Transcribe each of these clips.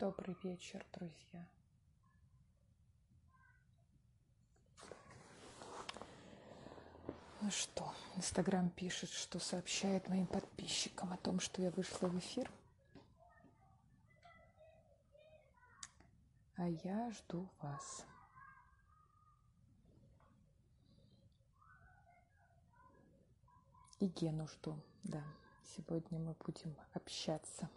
Добрый вечер, друзья. Ну что, Инстаграм пишет, что сообщает моим подписчикам о том, что я вышла в эфир. А я жду вас. И Гену жду, да. Сегодня мы будем общаться.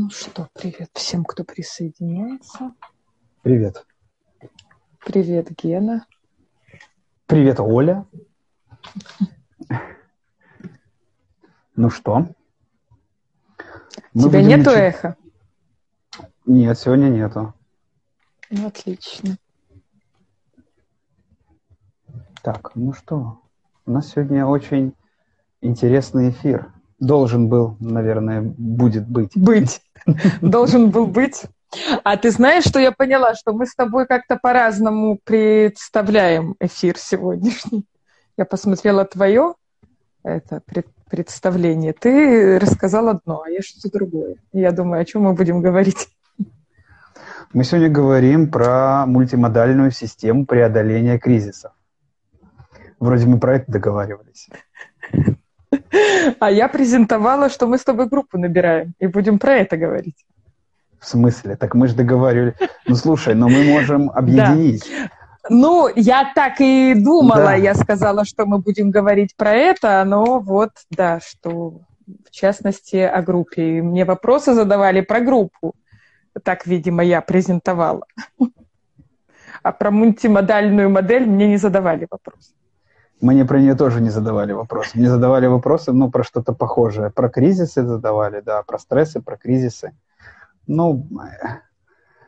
Ну что, привет всем, кто присоединяется. Привет. Привет, Гена. Привет, Оля. Ну что? Мы Тебя нету начать... эха? Нет, сегодня нету. Ну, отлично. Так, ну что? У нас сегодня очень интересный эфир должен был, наверное, будет быть. Быть. Должен был быть. А ты знаешь, что я поняла, что мы с тобой как-то по-разному представляем эфир сегодняшний. Я посмотрела твое это представление. Ты рассказал одно, а я что-то другое. Я думаю, о чем мы будем говорить. Мы сегодня говорим про мультимодальную систему преодоления кризисов. Вроде мы про это договаривались. А я презентовала, что мы с тобой группу набираем, и будем про это говорить. В смысле? Так мы же договаривали. Ну, слушай, но мы можем объединить. Да. Ну, я так и думала. Да. Я сказала, что мы будем говорить про это, но вот, да, что в частности о группе. И мне вопросы задавали про группу. Так, видимо, я презентовала. А про мультимодальную модель мне не задавали вопросы. Мне про нее тоже не задавали вопросы. Мне задавали вопросы, ну, про что-то похожее. Про кризисы задавали, да, про стрессы, про кризисы. Ну,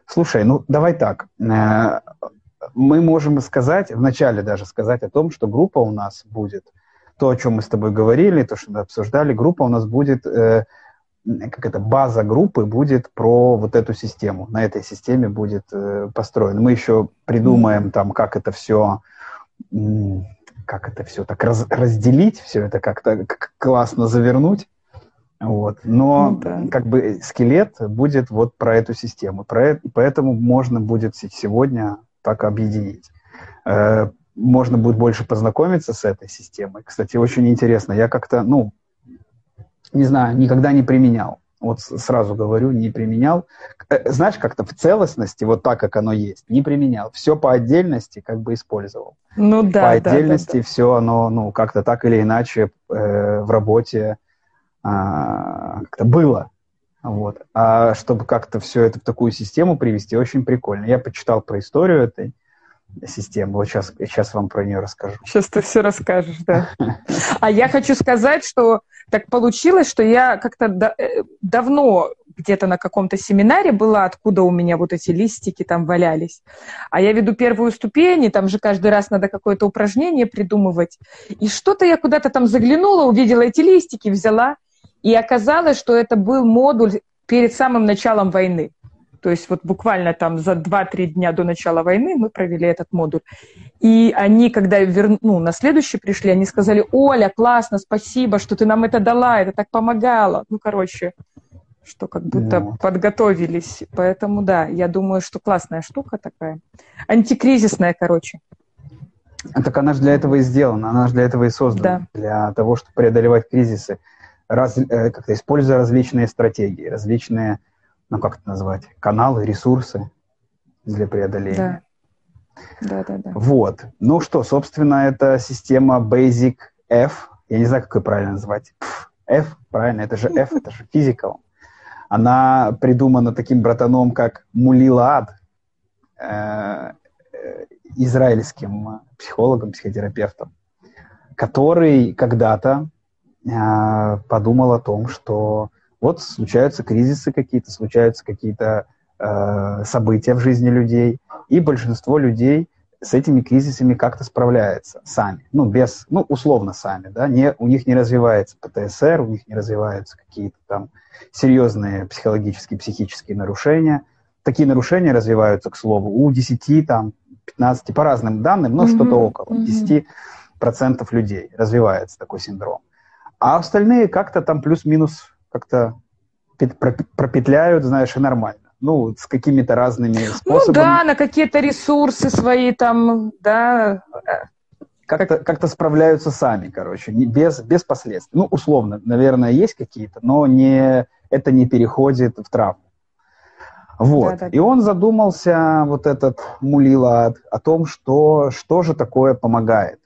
слушай, ну, давай так. Э, мы можем сказать, вначале даже сказать о том, что группа у нас будет, то, о чем мы с тобой говорили, то, что мы обсуждали, группа у нас будет, э, как это, база группы будет про вот эту систему. На этой системе будет э, построена. Мы еще придумаем там, как это все как это все так раз, разделить, все это как-то классно завернуть. Вот. Но ну, да. как бы скелет будет вот про эту систему. Про, поэтому можно будет сегодня так объединить. Э, можно будет больше познакомиться с этой системой. Кстати, очень интересно. Я как-то, ну, не знаю, никогда не применял вот сразу говорю, не применял. Э, знаешь, как-то в целостности, вот так, как оно есть, не применял. Все по отдельности как бы использовал. Ну да. По отдельности да, да, да. все оно, ну, как-то так или иначе э, в работе э, как-то было. Вот. А чтобы как-то все это в такую систему привести, очень прикольно. Я почитал про историю этой системы. Вот сейчас, сейчас вам про нее расскажу. Сейчас ты все расскажешь, да. А я хочу сказать, что так получилось, что я как-то да, э, давно где-то на каком-то семинаре была, откуда у меня вот эти листики там валялись. А я веду первую ступень, и там же каждый раз надо какое-то упражнение придумывать. И что-то я куда-то там заглянула, увидела эти листики, взяла. И оказалось, что это был модуль перед самым началом войны. То есть вот буквально там за 2-3 дня до начала войны мы провели этот модуль. И они, когда вер... ну, на следующий пришли, они сказали, Оля, классно, спасибо, что ты нам это дала, это так помогало. Ну, короче, что как будто вот. подготовились. Поэтому, да, я думаю, что классная штука такая. Антикризисная, короче. Так она же для этого и сделана, она же для этого и создана. Да. Для того, чтобы преодолевать кризисы, раз, э, как-то используя различные стратегии, различные ну как это назвать, каналы, ресурсы для преодоления. Да. Да, да, да. Вот. Ну что, собственно, это система Basic F. Я не знаю, как ее правильно назвать. F, правильно, это же F, это же physical. Она придумана таким братаном, как Мулилад, э, э, израильским психологом, психотерапевтом, который когда-то э, подумал о том, что вот случаются кризисы какие-то, случаются какие-то э, события в жизни людей, и большинство людей с этими кризисами как-то справляются сами, ну, без, ну, условно сами, да, не, у них не развивается ПТСР, у них не развиваются какие-то там серьезные психологические, психические нарушения. Такие нарушения развиваются, к слову, у 10, там, 15, по разным данным, но mm-hmm. что-то около mm-hmm. 10% людей развивается такой синдром. А остальные как-то там плюс-минус как-то пропетляют, знаешь, и нормально. Ну, с какими-то разными ну способами. Ну да, на какие-то ресурсы свои там, да. Как-то, как-то справляются сами, короче, не, без, без последствий. Ну, условно, наверное, есть какие-то, но не, это не переходит в травму. Вот. Да, да. И он задумался, вот этот Мулила, о том, что, что же такое помогает.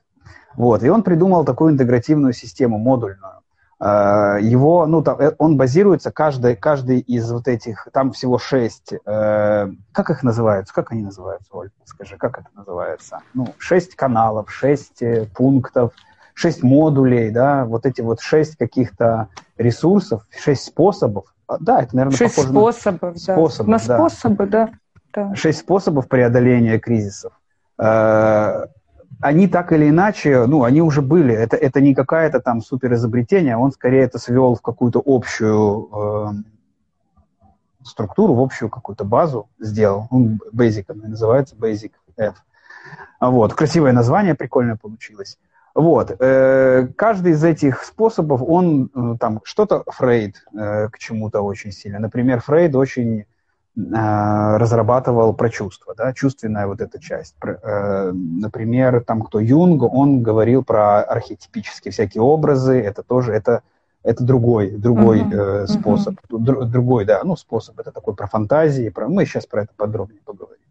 Вот. И он придумал такую интегративную систему, модульную. Э, его, ну, там, э, он базируется, каждый, каждый из вот этих, там всего шесть, э, как их называются, как они называются, Оль, скажи, как это называется? Ну, шесть каналов, шесть э, пунктов, шесть модулей, да, вот эти вот шесть каких-то ресурсов, шесть способов. А, да, это, наверное, шесть похоже способов, на, да. способов, на да. способы, да. да. Шесть способов преодоления кризисов они так или иначе, ну, они уже были. Это, это не какая-то там супер изобретение, он скорее это свел в какую-то общую э, структуру, в общую какую-то базу сделал. Он Basic называется, Basic F. Вот, красивое название, прикольное получилось. Вот, э, каждый из этих способов, он э, там что-то Фрейд э, к чему-то очень сильно. Например, Фрейд очень разрабатывал про чувства, да, чувственная вот эта часть. Э, например, там кто Юнг, он говорил про архетипические всякие образы, это тоже, это, это другой, другой uh-huh. способ, uh-huh. другой, да, ну, способ, это такой про фантазии, про, мы сейчас про это подробнее поговорим.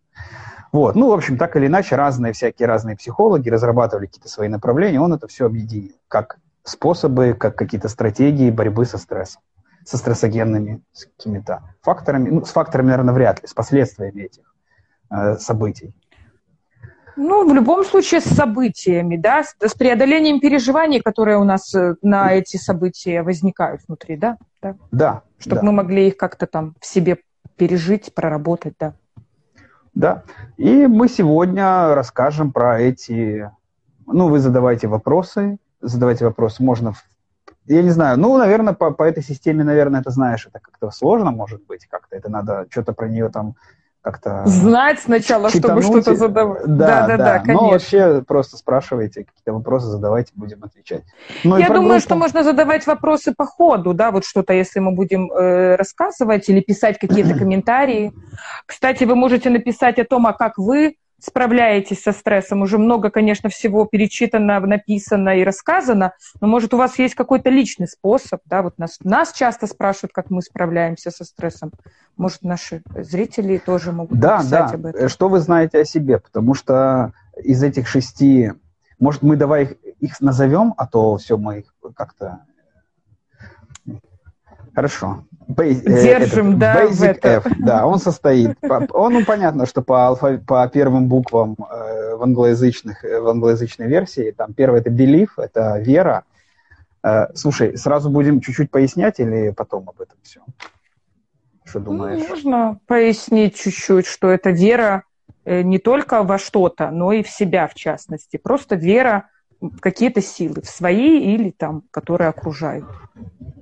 Вот, ну, в общем, так или иначе, разные всякие разные психологи разрабатывали какие-то свои направления, он это все объединил, как способы, как какие-то стратегии борьбы со стрессом со стрессогенными с какими-то факторами, ну, с факторами, наверное, вряд ли, с последствиями этих э, событий. Ну, в любом случае с событиями, да, с, с преодолением переживаний, которые у нас э, на эти события возникают внутри, да? Да. да Чтобы да. мы могли их как-то там в себе пережить, проработать, да. Да. И мы сегодня расскажем про эти... Ну, вы задавайте вопросы, задавайте вопросы можно в я не знаю, ну, наверное, по, по этой системе, наверное, это знаешь, это как-то сложно может быть, как-то это надо что-то про нее там как-то... Знать сначала, читануть. чтобы что-то задавать. Да, да, да, да, конечно. Но вообще просто спрашивайте, какие-то вопросы задавайте, будем отвечать. Ну, Я думаю, группу... что можно задавать вопросы по ходу, да, вот что-то, если мы будем э, рассказывать или писать какие-то комментарии. Кстати, вы можете написать о том, а как вы справляетесь со стрессом. Уже много, конечно, всего перечитано, написано и рассказано, но, может, у вас есть какой-то личный способ, да, вот нас, нас часто спрашивают, как мы справляемся со стрессом. Может, наши зрители тоже могут да, написать да. об этом. Что вы знаете о себе? Потому что из этих шести, может, мы давай их, их назовем, а то все мы их как-то Хорошо. Base, э, Держим, этот, да, Basic F, да, он состоит. Он, ну, понятно, что по, алфа, по первым буквам э, в, англоязычных, э, в англоязычной версии, там первое это belief, это вера. Э, слушай, сразу будем чуть-чуть пояснять или потом об этом все? Что ну, думаешь? Ну, можно пояснить чуть-чуть, что это вера э, не только во что-то, но и в себя, в частности. Просто вера в какие-то силы, в свои или там, которые окружают.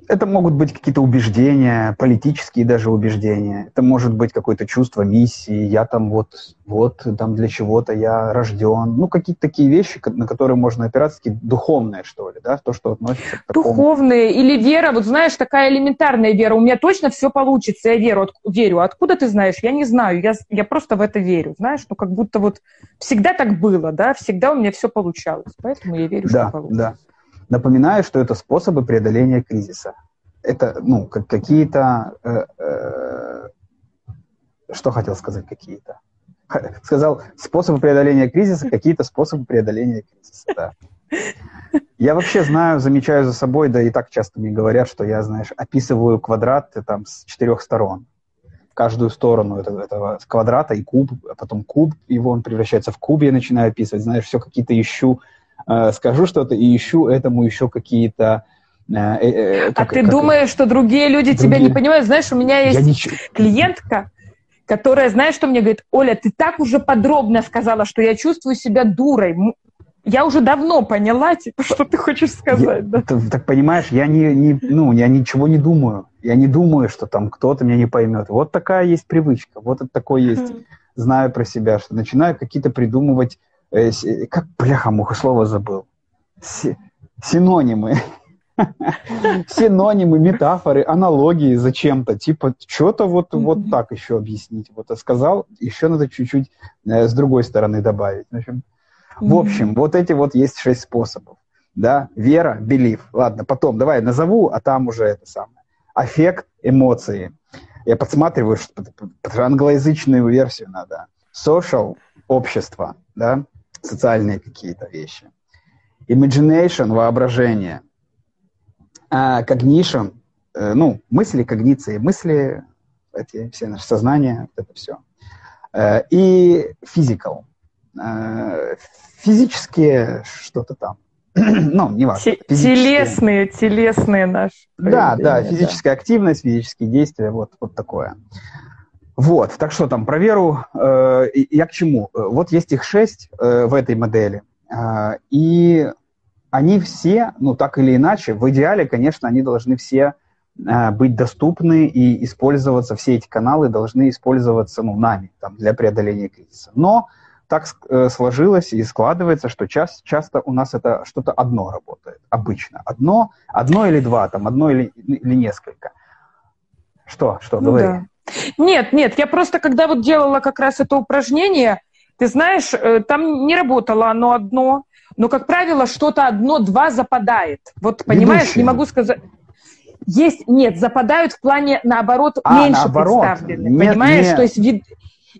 Это могут быть какие-то убеждения, политические даже убеждения. Это может быть какое-то чувство миссии. Я там вот, вот там для чего-то я рожден. Ну, какие-то такие вещи, на которые можно опираться, такие духовные, что да, то, что относится к такому. Духовные или вера, вот знаешь, такая элементарная вера. У меня точно все получится, я верю. От, верю. Откуда ты знаешь? Я не знаю. Я, я просто в это верю, знаешь, ну, как будто вот всегда так было, да, всегда у меня все получалось. Поэтому я верю, да, что получится. Да. Напоминаю, что это способы преодоления кризиса. Это, ну, как какие-то... Э, э, что хотел сказать какие-то? Сказал способы преодоления кризиса, какие-то способы преодоления кризиса, да. Я вообще знаю, замечаю за собой, да и так часто мне говорят, что я, знаешь, описываю квадрат там с четырех сторон. Каждую сторону этого, этого квадрата и куб, а потом куб, его он превращается в куб, я начинаю описывать, знаешь, все какие-то ищу Э, скажу что-то и ищу этому еще какие-то э, э, а как, а ты как думаешь, что другие люди другие... тебя не понимают? Знаешь, у меня есть ничего... клиентка, которая, знаешь, что мне говорит, Оля, ты так уже подробно сказала, что я чувствую себя дурой. Я уже давно поняла, типа, что ты хочешь сказать. Я, да? ты, так понимаешь, я не, не, ну, я ничего не думаю. Я не думаю, что там кто-то меня не поймет. Вот такая есть привычка, вот это такое есть. Знаю про себя, что начинаю какие-то придумывать, э, как, бляха-муха, слово забыл. Си, синонимы. Синонимы, метафоры, аналогии зачем-то. Типа, что-то вот, вот так еще объяснить. Вот я сказал, еще надо чуть-чуть э, с другой стороны добавить. В общем, в общем, вот эти вот есть шесть способов. Да, вера, belief. Ладно, потом, давай назову, а там уже это самое. Аффект, эмоции. Я подсматриваю, что, англоязычную версию надо. Social, общество, да, социальные какие-то вещи. Imagination, воображение. А cognition, э, ну, мысли, когниции, мысли, эти все наше сознание, вот это все. Э, и physical, физические что-то там. ну, не важно. Телесные, телесные наши. Да, да, физическая да. активность, физические действия, вот, вот такое. Вот, так что там, про веру, э, я к чему? Вот есть их шесть э, в этой модели, э, и они все, ну, так или иначе, в идеале, конечно, они должны все э, быть доступны и использоваться, все эти каналы должны использоваться, ну, нами, там, для преодоления кризиса. Но так э, сложилось и складывается, что часто, часто у нас это что-то одно работает, обычно. Одно, одно или два, там, одно или, или несколько. Что, что, ну, говори. Да. Нет, нет, я просто, когда вот делала как раз это упражнение, ты знаешь, э, там не работало оно одно, но, как правило, что-то одно-два западает. Вот, понимаешь, Ведущие. не могу сказать... Есть, нет, западают в плане, наоборот, а, меньше наоборот. представлены. Нет, понимаешь? Нет. То есть вид,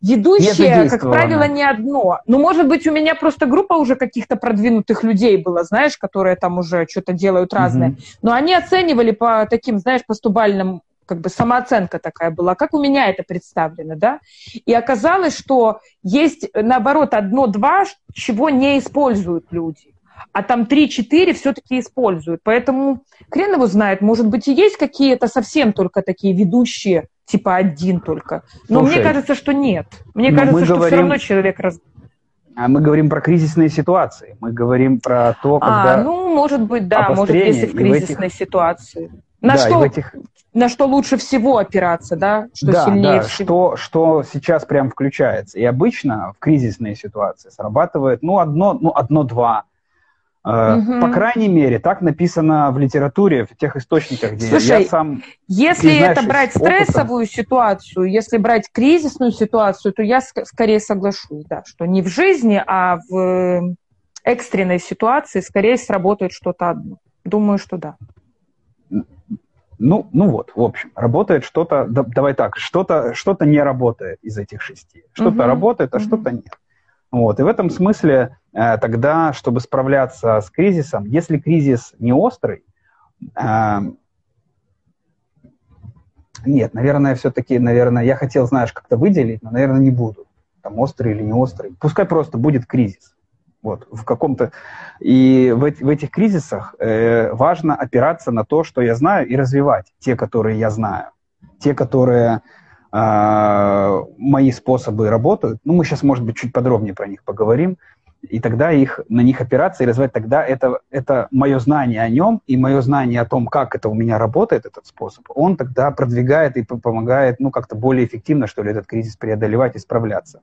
Ведущее, как правило, не одно. Ну, может быть, у меня просто группа уже каких-то продвинутых людей была, знаешь, которые там уже что-то делают разное. Mm-hmm. Но они оценивали по таким, знаешь, постубальным как бы самооценка такая была, как у меня это представлено, да? И оказалось, что есть, наоборот, одно-два, чего не используют люди а там 3-4 все-таки используют. Поэтому хрен его знает, может быть, и есть какие-то совсем только такие ведущие, типа один только. Но Слушай, мне кажется, что нет. Мне кажется, что говорим... все равно человек раз... А мы говорим про кризисные ситуации. Мы говорим про то, а, когда... А, ну, может быть, да, может, если в кризисной этих... ситуации. На, да, что, этих... на что лучше всего опираться, да? Что да, сильнее да, всего? Что, что сейчас прям включается. И обычно в кризисные ситуации срабатывает, ну, одно, ну, одно-два Угу. По крайней мере, так написано в литературе, в тех источниках, где Слушай, я сам... Если это брать стрессовую опытом, ситуацию, если брать кризисную ситуацию, то я скорее соглашусь, да, что не в жизни, а в экстренной ситуации скорее сработает что-то одно. Думаю, что да. Ну, ну вот, в общем, работает что-то, да, давай так, что-то что не работает из этих шести. Что-то угу. работает, а угу. что-то нет. Вот. И в этом смысле э, тогда, чтобы справляться с кризисом, если кризис не острый, э, нет, наверное, все-таки, наверное, я хотел, знаешь, как-то выделить, но, наверное, не буду. Там острый или не острый. Пускай просто будет кризис. Вот, в каком-то... И в, в этих кризисах э, важно опираться на то, что я знаю, и развивать те, которые я знаю. Те, которые а, мои способы работают. Ну, мы сейчас, может быть, чуть подробнее про них поговорим. И тогда их, на них опираться и развивать, тогда это, это мое знание о нем и мое знание о том, как это у меня работает, этот способ, он тогда продвигает и помогает, ну, как-то более эффективно, что ли, этот кризис преодолевать и справляться.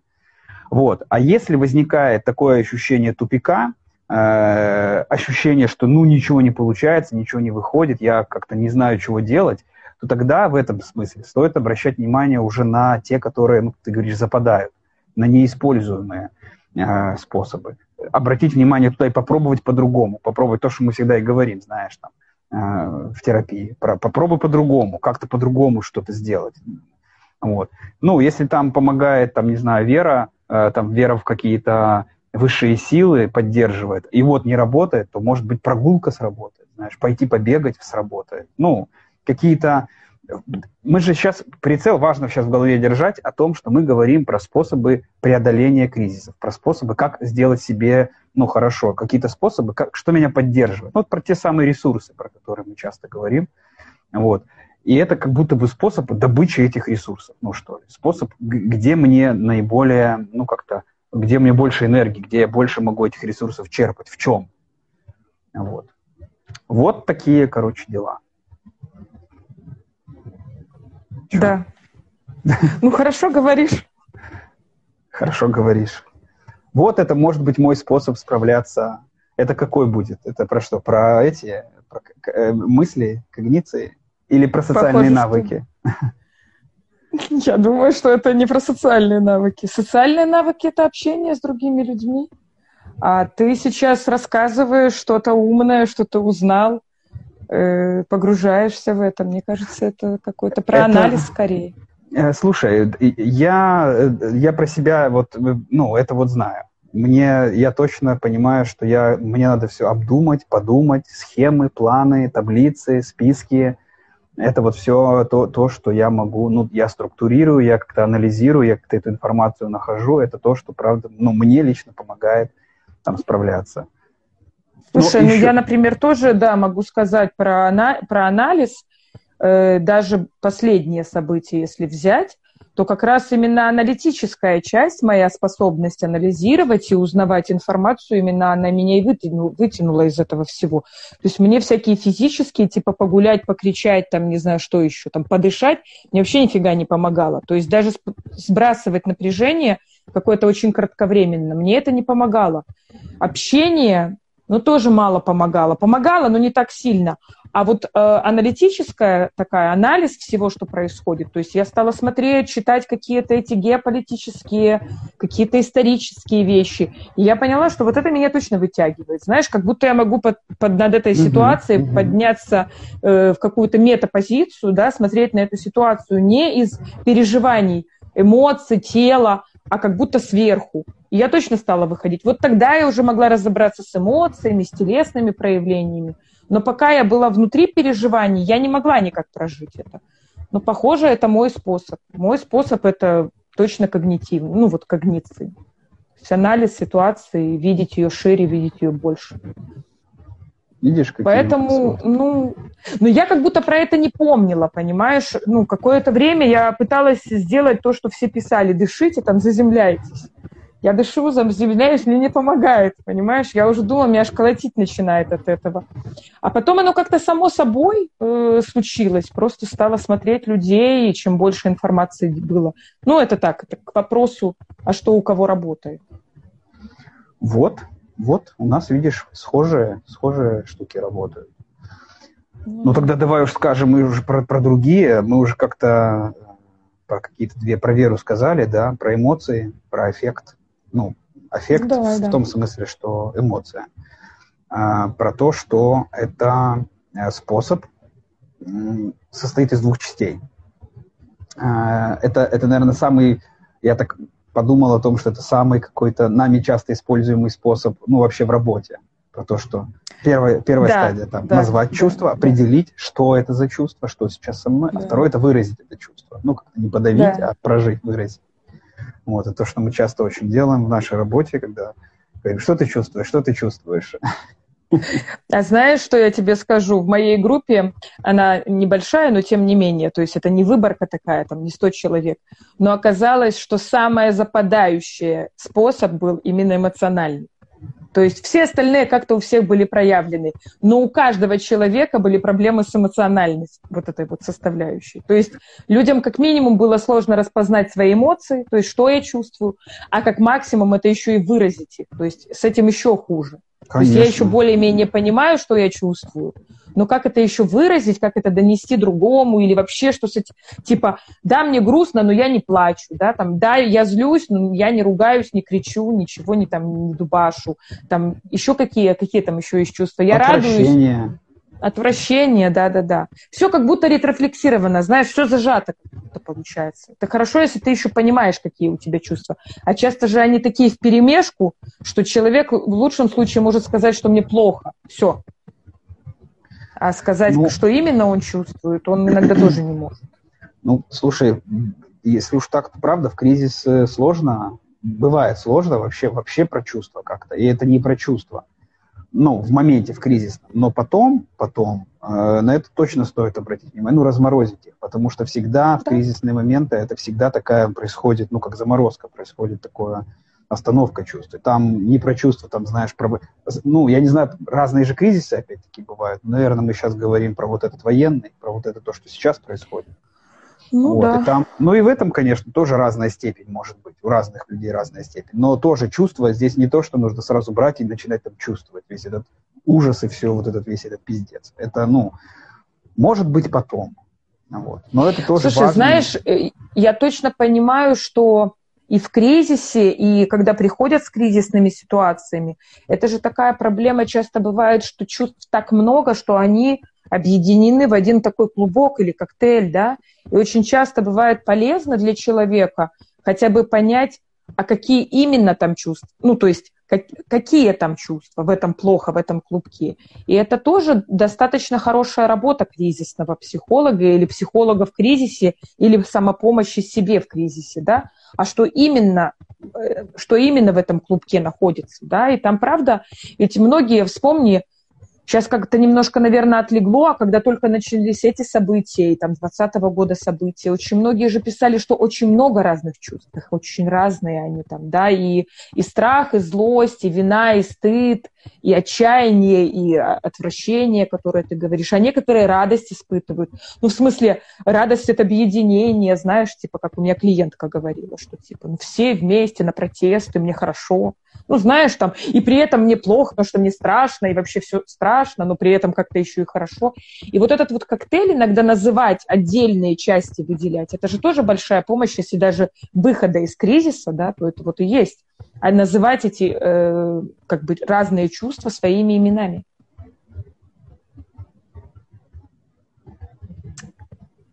Вот. А если возникает такое ощущение тупика, э, ощущение, что, ну, ничего не получается, ничего не выходит, я как-то не знаю, чего делать, то тогда в этом смысле стоит обращать внимание уже на те, которые, ну, ты говоришь, западают, на неиспользуемые э, способы. Обратить внимание туда и попробовать по-другому, попробовать то, что мы всегда и говорим, знаешь, там, э, в терапии. Про, попробуй по-другому, как-то по-другому что-то сделать. Вот. Ну, если там помогает, там, не знаю, вера, э, там, вера в какие-то высшие силы поддерживает, и вот не работает, то, может быть, прогулка сработает, знаешь, пойти побегать сработает. Ну, какие-то... Мы же сейчас, прицел важно сейчас в голове держать о том, что мы говорим про способы преодоления кризисов, про способы, как сделать себе, ну, хорошо, какие-то способы, как, что меня поддерживает. Ну, вот про те самые ресурсы, про которые мы часто говорим. Вот. И это как будто бы способ добычи этих ресурсов, ну что ли, способ, где мне наиболее, ну как-то, где мне больше энергии, где я больше могу этих ресурсов черпать, в чем. Вот. Вот такие, короче, дела. Чё? Да. Ну, хорошо говоришь. Хорошо говоришь. Вот это может быть мой способ справляться. Это какой будет? Это про что? Про эти про э, мысли, когниции? Или про социальные Похоже, навыки? Я думаю, что это не про социальные навыки. Социальные навыки — это общение с другими людьми. А ты сейчас рассказываешь что-то умное, что ты узнал, погружаешься в это. Мне кажется, это какой-то про анализ скорее. Э, слушай, я, я про себя вот, ну, это вот знаю. Мне, я точно понимаю, что я, мне надо все обдумать, подумать, схемы, планы, таблицы, списки. Это вот все то, то, что я могу, ну, я структурирую, я как-то анализирую, я как-то эту информацию нахожу. Это то, что, правда, ну, мне лично помогает там справляться. Слушай, ну, ну еще... я, например, тоже, да, могу сказать про, ана- про анализ. Э, даже последние события, если взять, то как раз именно аналитическая часть, моя способность анализировать и узнавать информацию, именно она меня и вытянула, вытянула из этого всего. То есть мне всякие физические, типа погулять, покричать, там, не знаю, что еще, там, подышать, мне вообще нифига не помогало. То есть даже сбрасывать напряжение какое-то очень кратковременно, мне это не помогало. Общение, ну, тоже мало помогало. Помогало, но не так сильно. А вот э, аналитическая такая, анализ всего, что происходит, то есть я стала смотреть, читать какие-то эти геополитические, какие-то исторические вещи, и я поняла, что вот это меня точно вытягивает. Знаешь, как будто я могу под, под, над этой ситуацией uh-huh, uh-huh. подняться э, в какую-то метапозицию, да, смотреть на эту ситуацию не из переживаний, эмоций, тела, а как будто сверху. И я точно стала выходить. Вот тогда я уже могла разобраться с эмоциями, с телесными проявлениями. Но пока я была внутри переживаний, я не могла никак прожить это. Но, похоже, это мой способ. Мой способ – это точно когнитивный, ну вот когниции. То есть анализ ситуации, видеть ее шире, видеть ее больше. Видишь, какие Поэтому, ну, ну, я как будто про это не помнила, понимаешь? Ну, какое-то время я пыталась сделать то, что все писали, дышите, там, заземляйтесь. Я дышу, заземляюсь, мне не помогает, понимаешь? Я уже думала, меня аж колотить начинает от этого. А потом оно как-то само собой э, случилось. Просто стала смотреть людей, и чем больше информации было. Ну, это так, это к вопросу, а что у кого работает. Вот, вот, у нас, видишь, схожие, схожие штуки работают. Ну, тогда давай уж скажем мы уже про, про другие. Мы уже как-то э, про какие-то две, про веру сказали, да, про эмоции, про эффект ну, аффект Давай, в да. том смысле, что эмоция, а, про то, что это э, способ состоит из двух частей. А, это, это, наверное, самый, я так подумал о том, что это самый какой-то нами часто используемый способ, ну, вообще в работе. Про то, что первая, первая да, стадия, там, да, назвать да, чувство, да, определить, что это за чувство, что сейчас со мной, а да. а второе это выразить это чувство. Ну, как-то не подавить, да. а прожить, выразить. Вот, это то, что мы часто очень делаем в нашей работе, когда говорим, что ты чувствуешь, что ты чувствуешь. А знаешь, что я тебе скажу? В моей группе, она небольшая, но тем не менее, то есть это не выборка такая, там не 100 человек, но оказалось, что самый западающий способ был именно эмоциональный. То есть все остальные как-то у всех были проявлены, но у каждого человека были проблемы с эмоциональностью, вот этой вот составляющей. То есть людям как минимум было сложно распознать свои эмоции, то есть что я чувствую, а как максимум это еще и выразить их. То есть с этим еще хуже. Конечно. То есть я еще более-менее понимаю, что я чувствую, но как это еще выразить, как это донести другому, или вообще что то типа, да, мне грустно, но я не плачу, да, там, да, я злюсь, но я не ругаюсь, не кричу, ничего не там не дубашу, там еще какие, какие там еще есть чувства, я радуюсь. Отвращение, да-да-да. Все как будто ретрофлексировано, знаешь, все зажато это получается. Это хорошо, если ты еще понимаешь, какие у тебя чувства. А часто же они такие в перемешку, что человек в лучшем случае может сказать, что мне плохо. Все. А сказать, ну, что именно он чувствует, он иногда тоже не может. Ну, слушай, если уж так, то правда, в кризис сложно, бывает сложно вообще, вообще про чувства как-то. И это не про чувства. Ну, в моменте, в кризисном. Но потом, потом, э, на это точно стоит обратить внимание, ну, разморозить их, потому что всегда в кризисные моменты это всегда такая происходит, ну, как заморозка происходит такое, остановка чувств. И там не про чувства, там, знаешь, про... Ну, я не знаю, разные же кризисы, опять-таки, бывают. Наверное, мы сейчас говорим про вот этот военный, про вот это то, что сейчас происходит. Ну, вот, да. и там, ну и в этом, конечно, тоже разная степень может быть. У разных людей разная степень. Но тоже чувство здесь не то, что нужно сразу брать и начинать там чувствовать весь этот ужас и все, вот этот весь этот пиздец. Это, ну, может быть потом. Вот. Но это тоже Слушай, важно. знаешь, э, я точно понимаю, что и в кризисе, и когда приходят с кризисными ситуациями, это же такая проблема часто бывает, что чувств так много, что они объединены в один такой клубок или коктейль, да, и очень часто бывает полезно для человека хотя бы понять, а какие именно там чувства, ну, то есть как, какие там чувства в этом плохо, в этом клубке. И это тоже достаточно хорошая работа кризисного психолога или психолога в кризисе, или самопомощи себе в кризисе, да, а что именно, э, что именно в этом клубке находится, да, и там, правда, ведь многие, вспомни, Сейчас как-то немножко, наверное, отлегло, а когда только начались эти события, и там 20 -го года события, очень многие же писали, что очень много разных чувств, их очень разные они там, да, и, и страх, и злость, и вина, и стыд, и отчаяние, и отвращение, которое ты говоришь, а некоторые радость испытывают. Ну, в смысле, радость — это объединение, знаешь, типа, как у меня клиентка говорила, что, типа, ну, все вместе на протесты, мне хорошо ну, знаешь, там, и при этом мне плохо, потому что мне страшно, и вообще все страшно, но при этом как-то еще и хорошо. И вот этот вот коктейль иногда называть, отдельные части выделять, это же тоже большая помощь, если даже выхода из кризиса, да, то это вот и есть. А называть эти, э, как бы, разные чувства своими именами.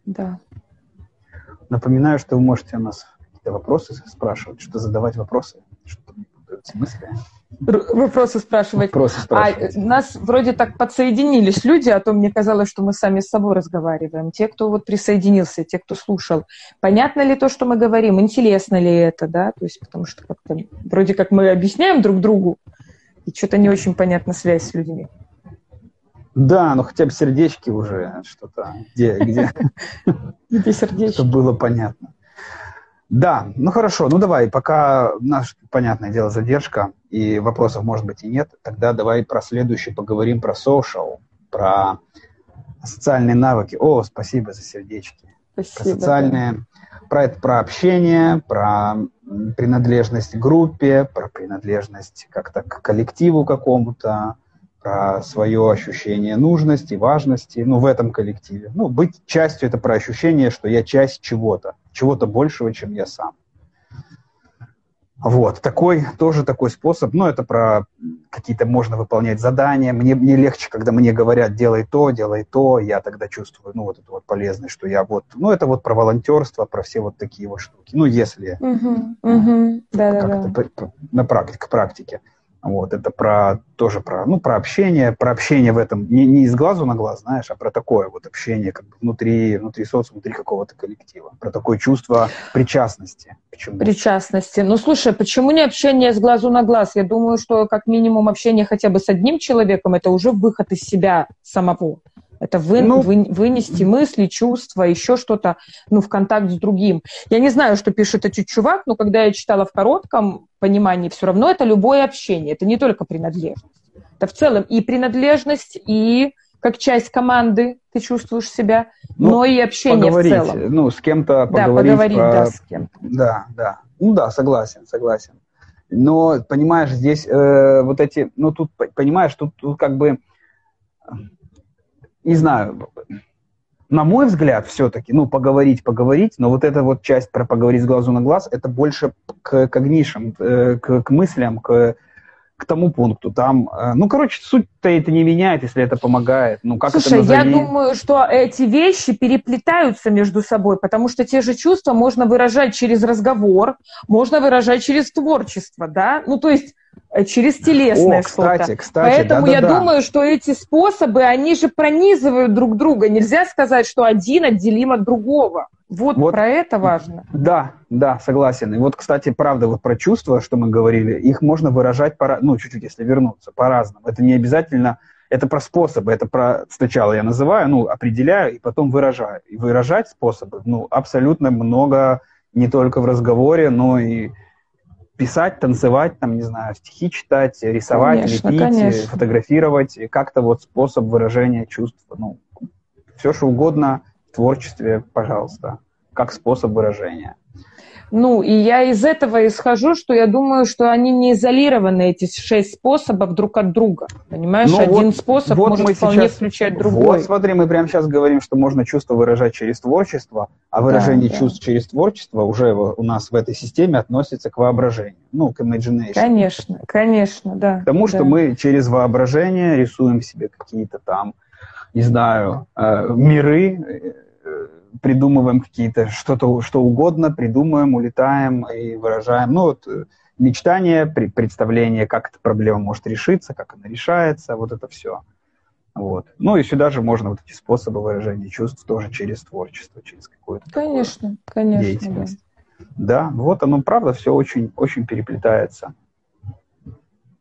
Да. Напоминаю, что вы можете у нас какие-то вопросы спрашивать, что задавать вопросы. В смысле? Вопросы спрашивать. Вопросы спрашивать. А нас вроде так подсоединились люди, а то мне казалось, что мы сами с собой разговариваем. Те, кто вот присоединился, те, кто слушал. Понятно ли то, что мы говорим? Интересно ли это, да? То есть, потому что как-то вроде как мы объясняем друг другу, и что-то не очень понятна связь с людьми. Да, ну хотя бы сердечки уже что-то. Где, где? Где сердечки? Чтобы было понятно. Да, ну хорошо, ну давай, пока наш, понятное дело, задержка, и вопросов, может быть, и нет, тогда давай про следующий поговорим про social, про социальные навыки. О, спасибо за сердечки. Спасибо. Про социальные, про это, про общение, про принадлежность к группе, про принадлежность как-то к коллективу какому-то, про свое ощущение нужности, важности, ну, в этом коллективе. Ну, быть частью – это про ощущение, что я часть чего-то, чего-то большего, чем я сам. Вот, такой, тоже такой способ, ну, это про какие-то можно выполнять задания. Мне, мне легче, когда мне говорят, делай то, делай то, я тогда чувствую, ну, вот это вот полезность, что я вот, ну, это вот про волонтерство, про все вот такие вот штуки. Ну, если угу, угу, как-то на практике, к практике. Вот, это про, тоже про, ну, про общение, про общение в этом, не, не из глазу на глаз, знаешь, а про такое вот общение как бы внутри, внутри социума, внутри какого-то коллектива, про такое чувство причастности. Почему? Причастности. Ну, слушай, почему не общение с глазу на глаз? Я думаю, что как минимум общение хотя бы с одним человеком, это уже выход из себя самого. Это вы, ну, вы, вынести мысли, чувства, еще что-то, ну, в контакт с другим. Я не знаю, что пишет этот чувак, но когда я читала в коротком понимании, все равно это любое общение, это не только принадлежность. Это в целом и принадлежность, и как часть команды ты чувствуешь себя, ну, но и общение в целом. Ну, с кем-то поговорить. Да, поговорить, про... да, с кем-то. Да, да. Ну да, согласен, согласен. Но, понимаешь, здесь э, вот эти, ну тут, понимаешь, тут, тут как бы не знаю, на мой взгляд, все-таки, ну, поговорить, поговорить, но вот эта вот часть про поговорить с глазу на глаз, это больше к когнишам, э, к, к мыслям, к, к тому пункту. Там, э, ну, короче, суть-то это не меняет, если это помогает. Ну, как Слушай, это назови? я думаю, что эти вещи переплетаются между собой, потому что те же чувства можно выражать через разговор, можно выражать через творчество, да? Ну, то есть через телесное О, кстати, что-то. Кстати, Поэтому да, я да, думаю, что эти способы, они же пронизывают друг друга. Нельзя сказать, что один отделим от другого. Вот, вот про это важно. Да, да, согласен. И вот, кстати, правда, вот про чувства, что мы говорили, их можно выражать, по, ну, чуть-чуть, если вернуться, по-разному. Это не обязательно, это про способы, это про, сначала я называю, ну, определяю, и потом выражаю. И выражать способы, ну, абсолютно много, не только в разговоре, но и писать, танцевать, там, не знаю, стихи читать, рисовать, конечно, лепить, конечно. фотографировать, как-то вот способ выражения чувств, ну, все что угодно – творчестве, пожалуйста, как способ выражения. Ну, и я из этого исхожу, что я думаю, что они не изолированы, эти шесть способов друг от друга. Понимаешь, ну, один вот, способ вот может вполне сейчас, включать другой. Вот, смотри, мы прямо сейчас говорим, что можно чувство выражать через творчество, а выражение да, чувств да. через творчество уже у нас в этой системе относится к воображению, ну, к imagination. Конечно, конечно, да. К тому, что да. мы через воображение рисуем себе какие-то там, не знаю, э, миры, придумываем какие-то что-то, что угодно, придумываем, улетаем и выражаем. Ну, вот э, мечтание, представление, как эта проблема может решиться, как она решается, вот это все. Вот. Ну и сюда же можно вот эти способы выражения чувств тоже через творчество, через какую-то конечно, конечно, деятельность. Да. да, вот оно, правда, все очень, очень переплетается.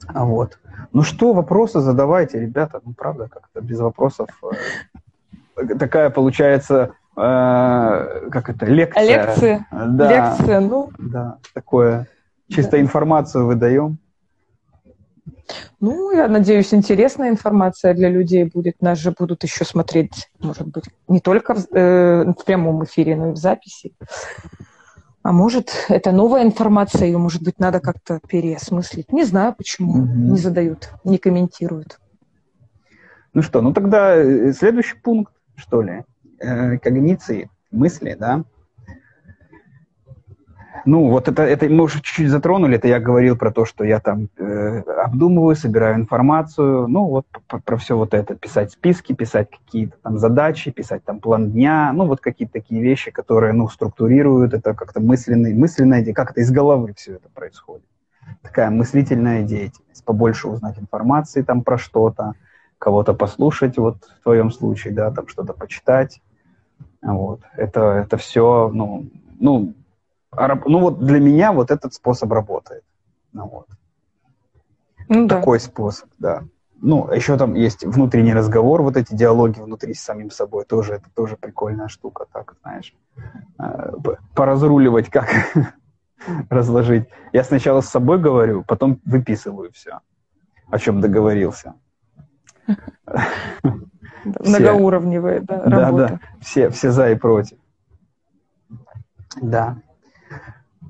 Вот. Ну что, вопросы задавайте, ребята. Ну, правда, как-то без вопросов. Э, такая получается э, как это, лекция. Лекции. Да, Лекция, ну. Да, такое. Чисто да. информацию выдаем. Ну, я надеюсь, интересная информация для людей будет. Нас же будут еще смотреть, может быть, не только в, э, в прямом эфире, но и в записи. А может, это новая информация, ее, может быть, надо как-то переосмыслить. Не знаю, почему угу. не задают, не комментируют. Ну что, ну тогда э, следующий пункт, что ли? Э, когниции, мысли, да, ну, вот это, это мы уже чуть-чуть затронули, это я говорил про то, что я там э, обдумываю, собираю информацию, ну, вот про, про все вот это, писать списки, писать какие-то там задачи, писать там план дня, ну, вот какие-то такие вещи, которые, ну, структурируют это как-то мысленный, мысленная, как это из головы все это происходит. Такая мыслительная деятельность, побольше узнать информации там про что-то, кого-то послушать, вот в твоем случае, да, там что-то почитать, вот. Это, это все, ну, ну, ну вот для меня вот этот способ работает. Ну, вот. Ну, Такой да. способ, да. Ну, еще там есть внутренний разговор, вот эти диалоги внутри с самим собой, тоже это тоже прикольная штука, так, знаешь, э, поразруливать, как разложить. Я сначала с собой говорю, потом выписываю все, о чем договорился. Многоуровневая, да, работа. Да, да, все, все за и против. Да.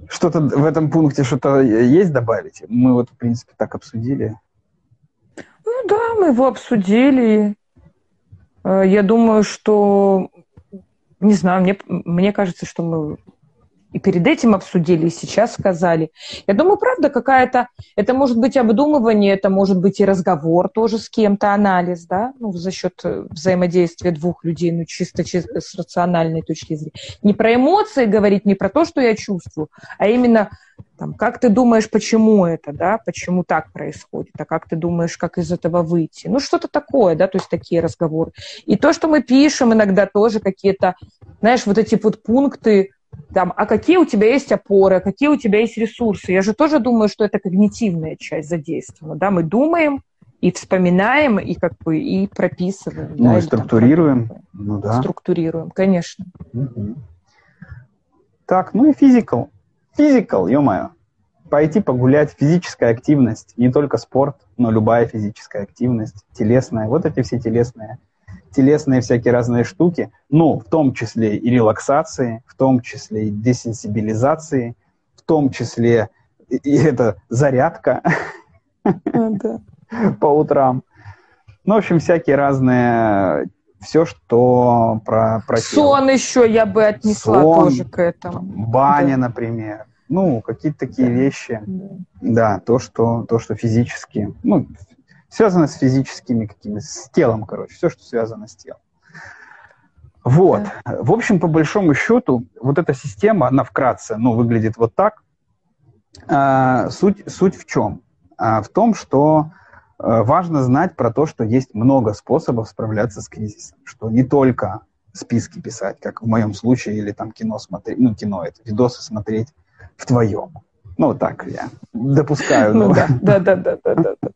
Что-то в этом пункте что-то есть добавить? Мы вот, в принципе, так обсудили. Ну да, мы его обсудили. Э, я думаю, что, не знаю, мне, мне кажется, что мы и перед этим обсудили, и сейчас сказали. Я думаю, правда, какая-то... Это может быть обдумывание, это может быть и разговор тоже с кем-то, анализ, да, ну, за счет э, взаимодействия двух людей, ну, чисто, чисто с рациональной точки зрения. Не про эмоции говорить, не про то, что я чувствую, а именно там, как ты думаешь, почему это, да, почему так происходит, а как ты думаешь, как из этого выйти. Ну, что-то такое, да, то есть такие разговоры. И то, что мы пишем иногда тоже какие-то, знаешь, вот эти вот пункты, там, а какие у тебя есть опоры, какие у тебя есть ресурсы. Я же тоже думаю, что это когнитивная часть задействована. Да? Мы думаем и вспоминаем, и как бы и прописываем. Ну, да, и структурируем. Там, ну, да. Структурируем, конечно. Угу. Так, ну и физикал. Физикал, ё-моё. Пойти погулять, физическая активность, не только спорт, но любая физическая активность, телесная. Вот эти все телесные телесные всякие разные штуки, ну, в том числе и релаксации, в том числе и десенсибилизации, в том числе и, и это зарядка по утрам. Ну, в общем, всякие разные все, что про, про Сон тело. еще я бы отнесла Сон, тоже к этому. Баня, да. например. Ну, какие-то такие да. вещи. Да. да, то, что, то, что физически, ну, связано с физическими какими с телом, короче, все, что связано с телом. Вот. В общем, по большому счету, вот эта система, она вкратце, ну, выглядит вот так. А, суть, суть в чем? А, в том, что а, важно знать про то, что есть много способов справляться с кризисом, что не только списки писать, как в моем случае, или там кино смотреть, ну, кино это, видосы смотреть в твоем. Ну, так я допускаю. Ну, да, да, да, да, да, да.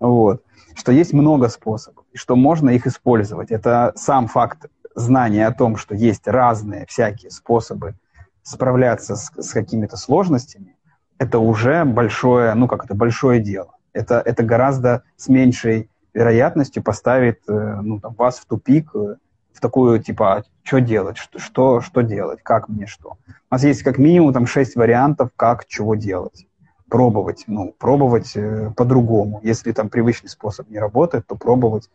Вот. Что есть много способов, и что можно их использовать. Это сам факт знания о том, что есть разные всякие способы справляться с, с какими-то сложностями, это уже большое, ну как это, большое дело. Это, это гораздо с меньшей вероятностью поставит э, ну, там, вас в тупик, э, в такую, типа, «А что делать, что, что, что делать, как мне что. У нас есть как минимум там шесть вариантов, как чего делать. Пробовать, ну, пробовать э, по-другому. Если там привычный способ не работает, то пробовать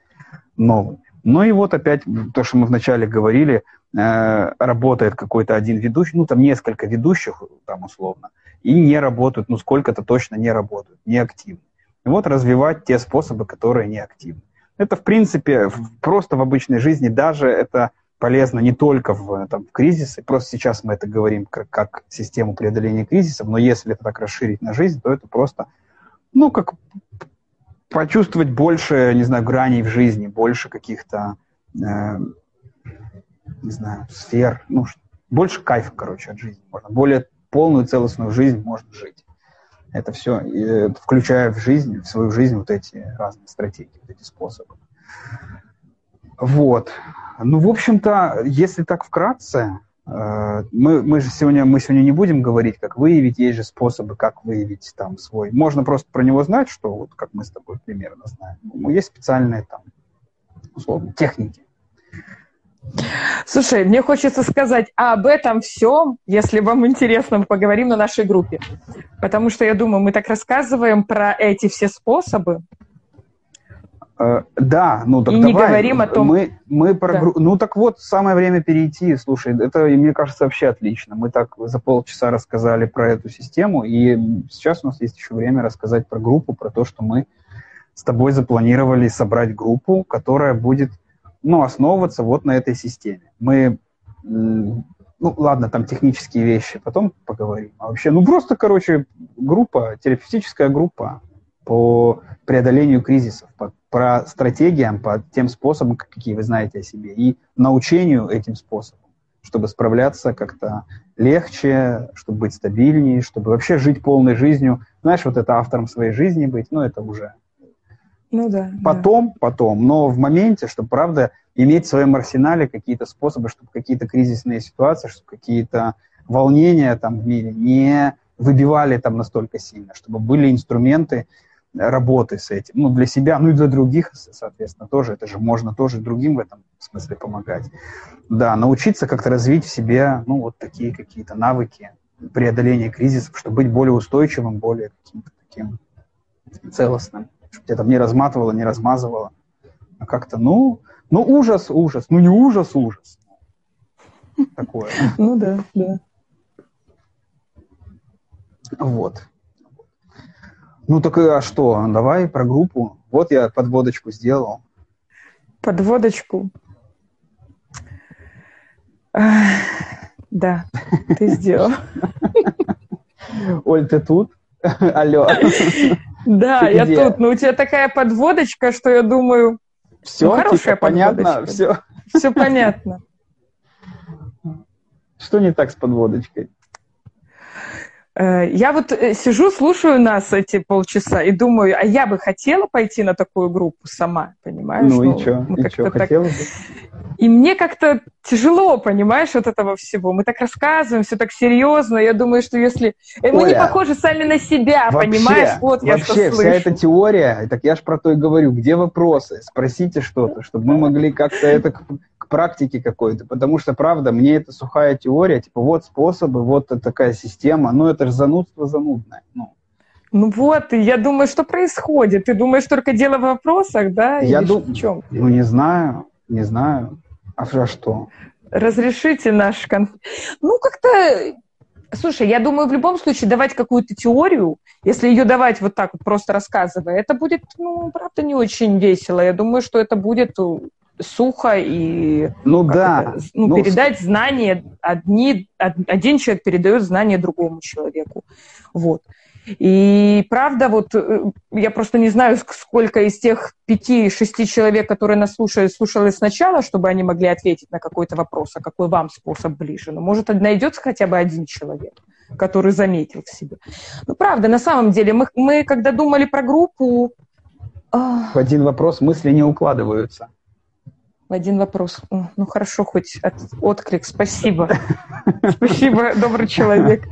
новый. Ну и вот опять то, что мы вначале говорили, э, работает какой-то один ведущий, ну там несколько ведущих, там условно, и не работают, ну сколько-то точно не работают, не активны. И вот развивать те способы, которые не активны. Это, в принципе, просто в обычной жизни даже это полезно не только в, там, в кризисы, просто сейчас мы это говорим как, как систему преодоления кризисов, но если это так расширить на жизнь, то это просто, ну, как почувствовать больше, не знаю, граней в жизни, больше каких-то, э, не знаю, сфер, ну, больше кайфа, короче, от жизни можно, более полную целостную жизнь можно жить. Это все, э, включая в жизнь, в свою жизнь вот эти разные стратегии, вот эти способы. Вот. Ну, в общем-то, если так вкратце, э, мы, мы же сегодня, мы сегодня не будем говорить, как выявить, есть же способы, как выявить там свой. Можно просто про него знать, что вот как мы с тобой примерно знаем. Ну, есть специальные там, условно, техники. Слушай, мне хочется сказать а об этом всем, если вам интересно, мы поговорим на нашей группе. Потому что я думаю, мы так рассказываем про эти все способы. Э, да, ну так И давай. не говорим о том... Мы, мы про... Да. Ну так вот, самое время перейти. Слушай, это, мне кажется, вообще отлично. Мы так за полчаса рассказали про эту систему, и сейчас у нас есть еще время рассказать про группу, про то, что мы с тобой запланировали собрать группу, которая будет ну, основываться вот на этой системе. Мы, ну, ладно, там технические вещи, потом поговорим. А вообще, ну, просто, короче, группа, терапевтическая группа по преодолению кризисов, по, про стратегиям, по тем способам, какие вы знаете о себе, и научению этим способам, чтобы справляться как-то легче, чтобы быть стабильнее, чтобы вообще жить полной жизнью. Знаешь, вот это автором своей жизни быть, ну, это уже ну да. Потом, да. потом, но в моменте, чтобы, правда, иметь в своем арсенале какие-то способы, чтобы какие-то кризисные ситуации, чтобы какие-то волнения там в мире не выбивали там настолько сильно, чтобы были инструменты работы с этим, ну, для себя, ну и для других, соответственно, тоже, это же можно тоже другим в этом смысле помогать. Да, научиться как-то развить в себе, ну, вот такие какие-то навыки преодоления кризисов, чтобы быть более устойчивым, более каким-то таким целостным чтобы тебя там не разматывало, не размазывало. А как-то, ну, ну ужас, ужас, ну не ужас, ужас. Такое. Ну да, да. Вот. Ну так а что, давай про группу. Вот я подводочку сделал. Подводочку? Да, ты сделал. Оль, ты тут? Алло. Да, я тут. Ну, у тебя такая подводочка, что я думаю... Все, ну, хорошая типа, понятно, все. Все понятно. Что не так с подводочкой? Э, я вот э, сижу, слушаю нас эти полчаса и думаю, а я бы хотела пойти на такую группу сама, понимаешь? Ну, ну и что? И что, хотела бы? И мне как-то тяжело, понимаешь, от этого всего. Мы так рассказываем, все так серьезно. Я думаю, что если... Оля, Мы не похожи сами на себя, вообще, понимаешь? Вот я вообще, что вся эта теория, так я ж про то и говорю, где вопросы? Спросите что-то, чтобы мы могли как-то это практике какой-то. Потому что, правда, мне это сухая теория, типа вот способы, вот такая система. Ну, это же занудство занудное. Ну. Ну вот, я думаю, что происходит. Ты думаешь, только дело в вопросах, да? Я думаю, в чем? Ну, не знаю, не знаю. А за что? Разрешите наш конфликт. Ну, как-то Слушай, я думаю, в любом случае давать какую-то теорию, если ее давать вот так вот просто рассказывая, это будет, ну, правда, не очень весело. Я думаю, что это будет сухо и ну, да. Это, ну, ну, передать знания. Одни, один человек передает знания другому человеку. Вот. И правда, вот э, я просто не знаю, сколько из тех пяти-шести человек, которые нас слушали, слушали сначала, чтобы они могли ответить на какой-то вопрос, а какой вам способ ближе. Но может найдется хотя бы один человек, который заметил в себе. Ну, правда, на самом деле, мы, мы когда думали про группу... В один вопрос мысли не укладываются один вопрос. Ну хорошо, хоть от, отклик. Спасибо. Спасибо, добрый человек.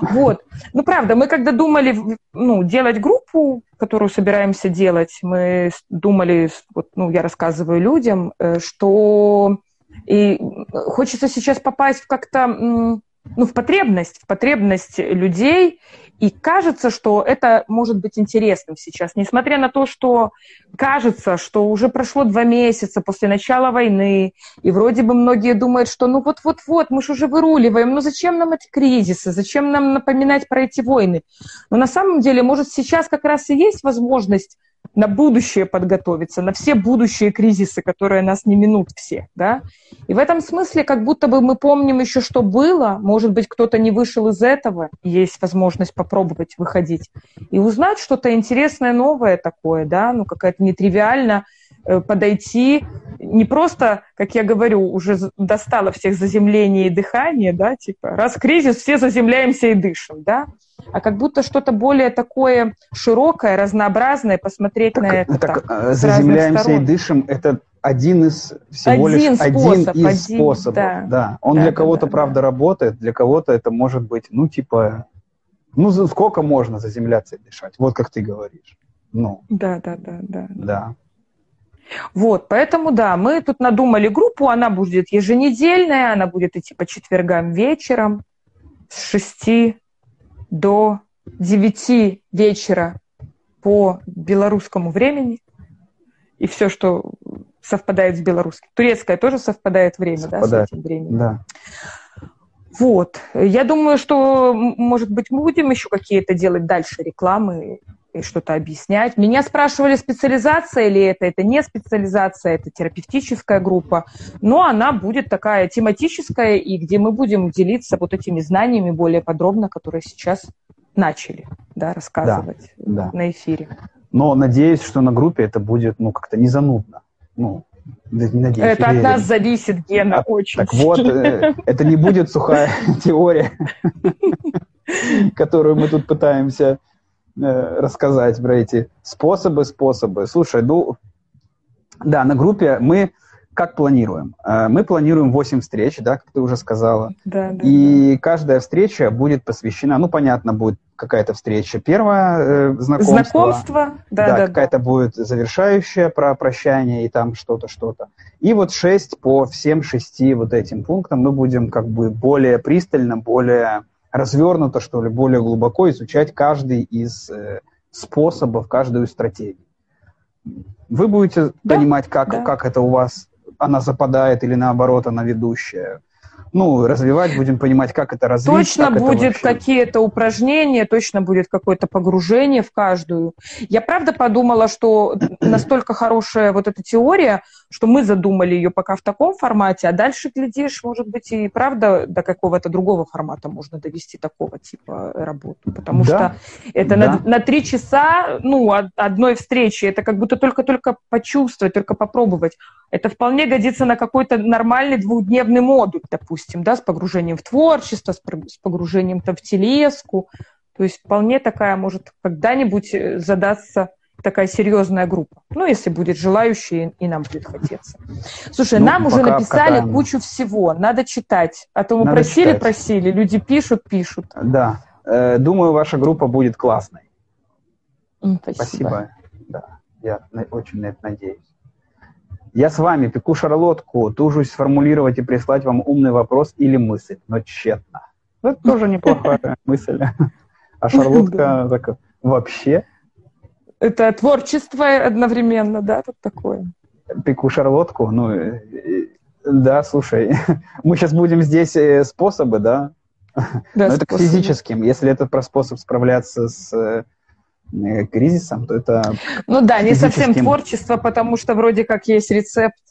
Вот. Ну, правда, мы когда думали ну, делать группу, которую собираемся делать, мы думали, вот, ну, я рассказываю людям, э, что и хочется сейчас попасть в как-то ну, в потребность, в потребность людей, и кажется, что это может быть интересным сейчас, несмотря на то, что кажется, что уже прошло два месяца после начала войны, и вроде бы многие думают, что ну вот-вот-вот, мы же уже выруливаем, ну зачем нам эти кризисы, зачем нам напоминать про эти войны? Но на самом деле, может, сейчас как раз и есть возможность на будущее подготовиться, на все будущие кризисы, которые нас не минут все, да. И в этом смысле, как будто бы мы помним еще, что было, может быть, кто-то не вышел из этого, есть возможность попробовать выходить и узнать что-то интересное, новое такое, да, ну, какая-то нетривиально подойти, не просто, как я говорю, уже достало всех заземление и дыхание, да, типа, раз кризис, все заземляемся и дышим, да, а как будто что-то более такое широкое, разнообразное, посмотреть так, на это так, так э, заземляемся и дышим, это один из всего один лишь способ, один из один, способов. Да, да. Он да, для кого-то, да, правда, да. работает, для кого-то это может быть, ну, типа, ну, сколько можно заземляться и дышать? Вот как ты говоришь. Ну. Да, да, да, да. Да. Вот, поэтому, да, мы тут надумали группу, она будет еженедельная, она будет идти по четвергам вечером с 6 до 9 вечера по белорусскому времени. И все, что совпадает с белорусским. Турецкое тоже совпадает время, совпадает. да, с этим временем. Да. Вот. Я думаю, что, может быть, мы будем еще какие-то делать дальше рекламы и что-то объяснять. Меня спрашивали, специализация ли это. Это не специализация, это терапевтическая группа. Но она будет такая тематическая, и где мы будем делиться вот этими знаниями более подробно, которые сейчас начали да, рассказывать да, да. на эфире. Но надеюсь, что на группе это будет ну, как-то не занудно. Ну, да не надеюсь. Это от нас зависит, Гена, а, очень. Так вот, э, это не будет сухая теория, которую мы тут пытаемся рассказать про эти способы, способы. Слушай, ну, да, на группе мы как планируем? Э, мы планируем 8 встреч, да, как ты уже сказала. Да, да, и да. каждая встреча будет посвящена, ну, понятно, будет какая-то встреча первая, э, знакомство. Знакомство, да, да. да какая-то да. будет завершающая про прощание и там что-то, что-то. И вот 6 по всем шести вот этим пунктам мы будем как бы более пристально, более развернуто, что ли, более глубоко изучать каждый из э, способов, каждую стратегию. Вы будете да, понимать, как, да. как это у вас, она западает или наоборот, она ведущая ну, развивать, будем понимать, как это развить. Точно будет какие-то упражнения, точно будет какое-то погружение в каждую. Я правда подумала, что настолько хорошая вот эта теория, что мы задумали ее пока в таком формате, а дальше, глядишь, может быть, и правда до какого-то другого формата можно довести такого типа работу. Потому да. что это да. на, три часа, ну, одной встречи, это как будто только-только почувствовать, только попробовать. Это вполне годится на какой-то нормальный двухдневный модуль, допустим, да, с погружением в творчество, с погружением там, в телеску. То есть вполне такая может когда-нибудь э, задаться такая серьезная группа. Ну, если будет желающие, и нам будет хотеться. Слушай, ну, нам уже написали катаем. кучу всего. Надо читать. А то мы Надо просили, читать. просили, люди пишут, пишут. Да. Э, думаю, ваша группа будет классной. Спасибо. Спасибо. Да, я очень на это надеюсь. Я с вами пеку шарлотку, тужусь сформулировать и прислать вам умный вопрос или мысль, но тщетно. Это тоже неплохая мысль. А шарлотка вообще... Это творчество одновременно, да, тут такое? Пеку шарлотку, ну, да, слушай, мы сейчас будем здесь э, способы, да? Да, Но это к физическим. Если это про способ справляться с э, Э, кризисом, то это... Ну да, не совсем творчество, потому что вроде как есть рецепт,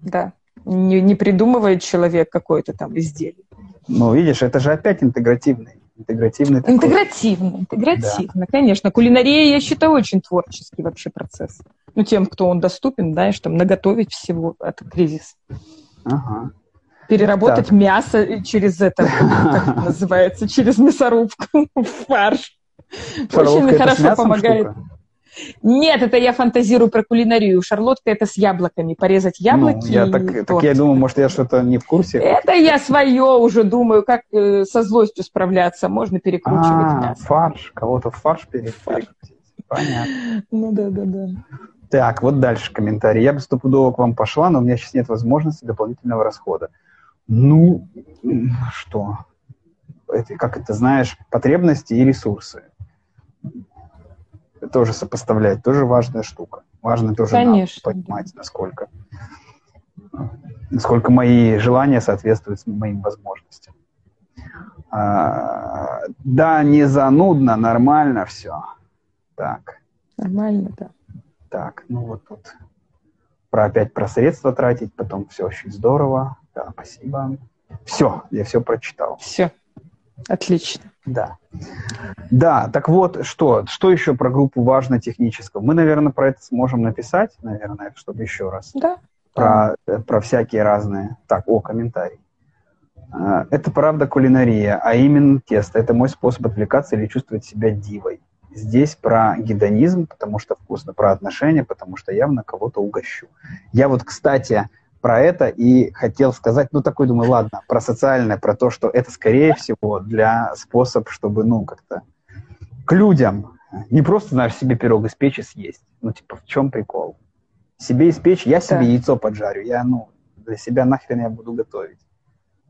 да, не, не придумывает человек какое-то там изделие. Ну, видишь, это же опять интегративный. Интегративный такой. Интегративно, интегративно, да. конечно. Кулинария, я считаю, очень творческий вообще процесс. Ну, тем, кто он доступен, знаешь, там, наготовить всего, это кризис. Ага. Переработать так. мясо через это, как называется, через мясорубку в фарш. Очень хорошо помогает. Штука? Нет, это я фантазирую про кулинарию. Шарлотка это с яблоками. Порезать яблоки. Ну, я так, так я думаю, может, я что-то не в курсе. Это я свое уже думаю, как э, со злостью справляться. Можно перекручивать а, мясо. Фарш. Кого-то в фарш перекрутить. Понятно. Ну да, да, да. Так, вот дальше комментарий. Я бы стопудово к вам пошла, но у меня сейчас нет возможности дополнительного расхода. Ну, что? Это, как это знаешь, потребности и ресурсы тоже сопоставлять, тоже важная штука. Важно тоже Конечно, понимать, да. насколько, насколько мои желания соответствуют моим возможностям. А, да, не занудно, нормально все. Так. Нормально, да. Так, ну вот тут про опять про средства тратить, потом все очень здорово. Да, спасибо. Все, я все прочитал. Все. Отлично. Да. Да, так вот, что, что еще про группу важно технического? Мы, наверное, про это сможем написать, наверное, чтобы еще раз. Да. Про, да. про всякие разные. Так, о, комментарий. А, это правда кулинария, а именно тесто. Это мой способ отвлекаться или чувствовать себя дивой. Здесь про гедонизм, потому что вкусно, про отношения, потому что явно кого-то угощу. Я вот, кстати, про это и хотел сказать, ну, такой, думаю, ладно, про социальное, про то, что это, скорее всего, для способ, чтобы, ну, как-то к людям, не просто, знаешь, себе пирог испечь и съесть. Ну, типа, в чем прикол? Себе испечь, я себе да. яйцо поджарю, я, ну, для себя нахрен я буду готовить.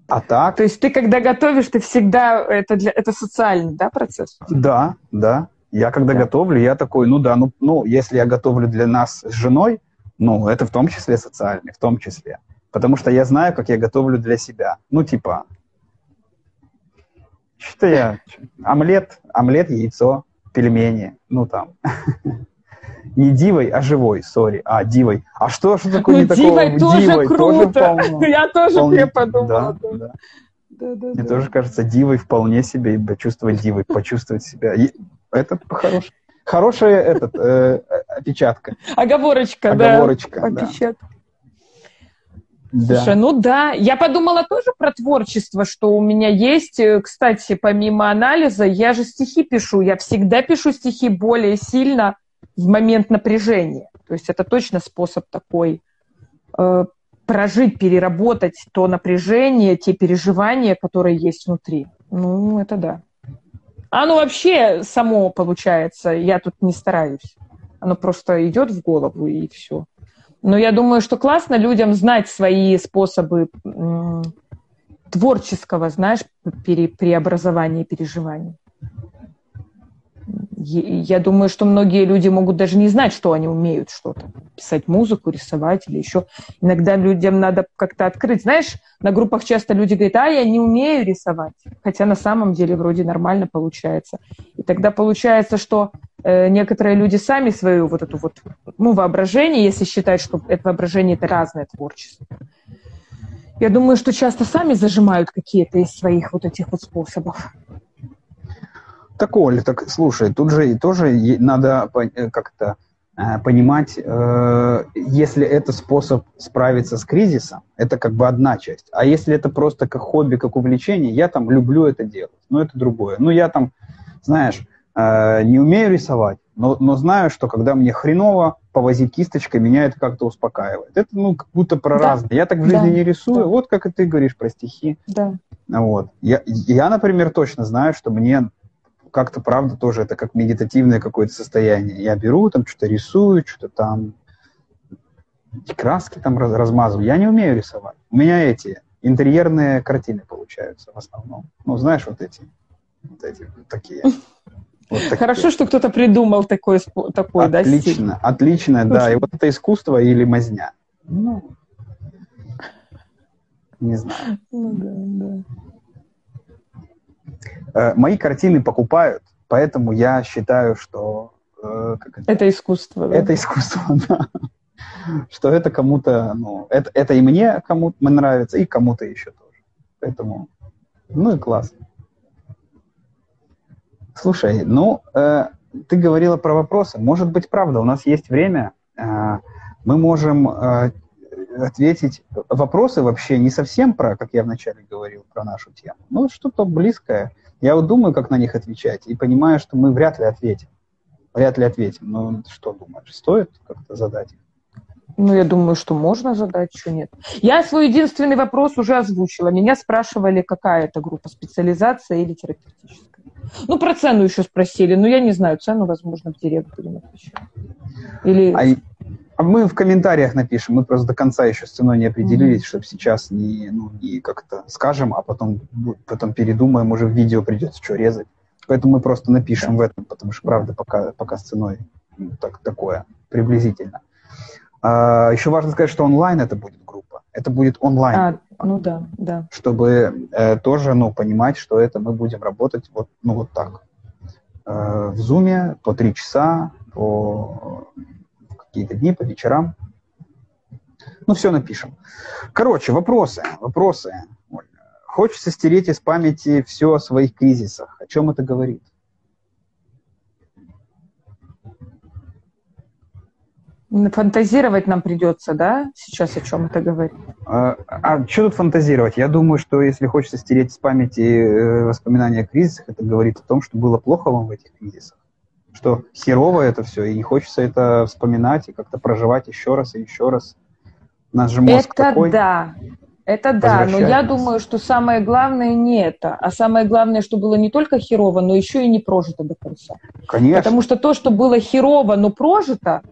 А так... То есть ты, когда готовишь, ты всегда... Это, для, это социальный, да, процесс? Да, да. Я когда да. готовлю, я такой, ну да, ну, ну, если я готовлю для нас с женой, ну, это в том числе социальный, в том числе. Потому что я знаю, как я готовлю для себя. Ну, типа, что я... Омлет, омлет, яйцо, пельмени, ну, там. Не дивой, а живой, сори. А, дивой. А что, что такое не такого? Дивой тоже дивой, круто. Тоже я тоже вполне, подумала. Да, да. Да, да, Мне да. тоже кажется, дивой вполне себе, почувствовать дивой, почувствовать себя. Это хорошо. Хорошая этот, э, опечатка. Оговорочка, Оговорочка, да. Опечатка. Да. Слушай, ну да, я подумала тоже про творчество, что у меня есть, э, кстати, помимо анализа, я же стихи пишу, я всегда пишу стихи более сильно в момент напряжения. То есть это точно способ такой э, прожить, переработать то напряжение, те переживания, которые есть внутри. Ну, это да. Оно вообще само получается, я тут не стараюсь. Оно просто идет в голову и все. Но я думаю, что классно людям знать свои способы творческого, знаешь, пере, преобразования переживаний я думаю, что многие люди могут даже не знать, что они умеют что-то. Писать музыку, рисовать или еще. Иногда людям надо как-то открыть. Знаешь, на группах часто люди говорят, а, я не умею рисовать. Хотя на самом деле вроде нормально получается. И тогда получается, что э, некоторые люди сами свою вот эту вот, ну, воображение, если считать, что это воображение – это разное творчество. Я думаю, что часто сами зажимают какие-то из своих вот этих вот способов. Так, Оль, так слушай, тут же и тоже надо э, как-то э, понимать, э, если это способ справиться с кризисом, это как бы одна часть. А если это просто как хобби, как увлечение, я там люблю это делать, но это другое. Ну, я там, знаешь, не умею рисовать, но, но знаю, что когда мне хреново, повозить кисточкой меня это как-то успокаивает. Это, ну, как будто про да. разное. Я так в жизни да. не рисую, да. вот как и ты говоришь про стихи. Да. Вот. Я, я, например, точно знаю, что мне как-то, правда, тоже это как медитативное какое-то состояние. Я беру, там что-то рисую, что-то там краски там раз, размазываю. Я не умею рисовать. У меня эти интерьерные картины получаются в основном. Ну, знаешь, вот эти, вот эти вот такие. Вот Хорошо, что кто-то придумал такой, такой отлично, да, стиль. Отлично, да. И вот это искусство или мазня. Ну, не знаю. Ну да, да. Э, мои картины покупают, поэтому я считаю, что... Э, это? это искусство. Да? Это искусство, да. Что это кому-то, ну, это, это и мне кому-то нравится, и кому-то еще тоже. Поэтому, ну и классно. Слушай, ну, э, ты говорила про вопросы. Может быть, правда, у нас есть время. Э, мы можем э, ответить. Вопросы вообще не совсем про, как я вначале говорил, про нашу тему. Ну, что-то близкое. Я вот думаю, как на них отвечать, и понимаю, что мы вряд ли ответим. Вряд ли ответим. Ну, что думаешь, стоит как-то задать их? Ну, я думаю, что можно задать, что нет. Я свой единственный вопрос уже озвучила. Меня спрашивали, какая это группа, специализация или терапевтическая. Ну, про цену еще спросили, но я не знаю, цену, возможно, в директ будем отвечать. Или... А, а мы в комментариях напишем, мы просто до конца еще с ценой не определились, mm-hmm. чтобы сейчас не, ну, не как-то скажем, а потом, потом передумаем, уже в видео придется что резать. Поэтому мы просто напишем yeah. в этом, потому что, правда, пока, пока с ценой ну, так, такое, приблизительно. А, еще важно сказать, что онлайн это будет группа. Это будет онлайн. А, ну да, да. Чтобы э, тоже, ну, понимать, что это мы будем работать вот, ну, вот так. Э, в зуме по три часа, по какие-то дни, по вечерам. Ну, все напишем. Короче, вопросы, вопросы. Хочется стереть из памяти все о своих кризисах. О чем это говорит? Фантазировать нам придется, да, сейчас о чем это говорить? А, а что тут фантазировать? Я думаю, что если хочется стереть с памяти э, воспоминания о кризисах, это говорит о том, что было плохо вам в этих кризисах. Что херово это все, и не хочется это вспоминать и как-то проживать еще раз и еще раз. Наш же мозг это такой. да, это да, но я думаю, что самое главное не это, а самое главное, что было не только херово, но еще и не прожито до конца. Конечно. Потому что то, что было херово, но прожито,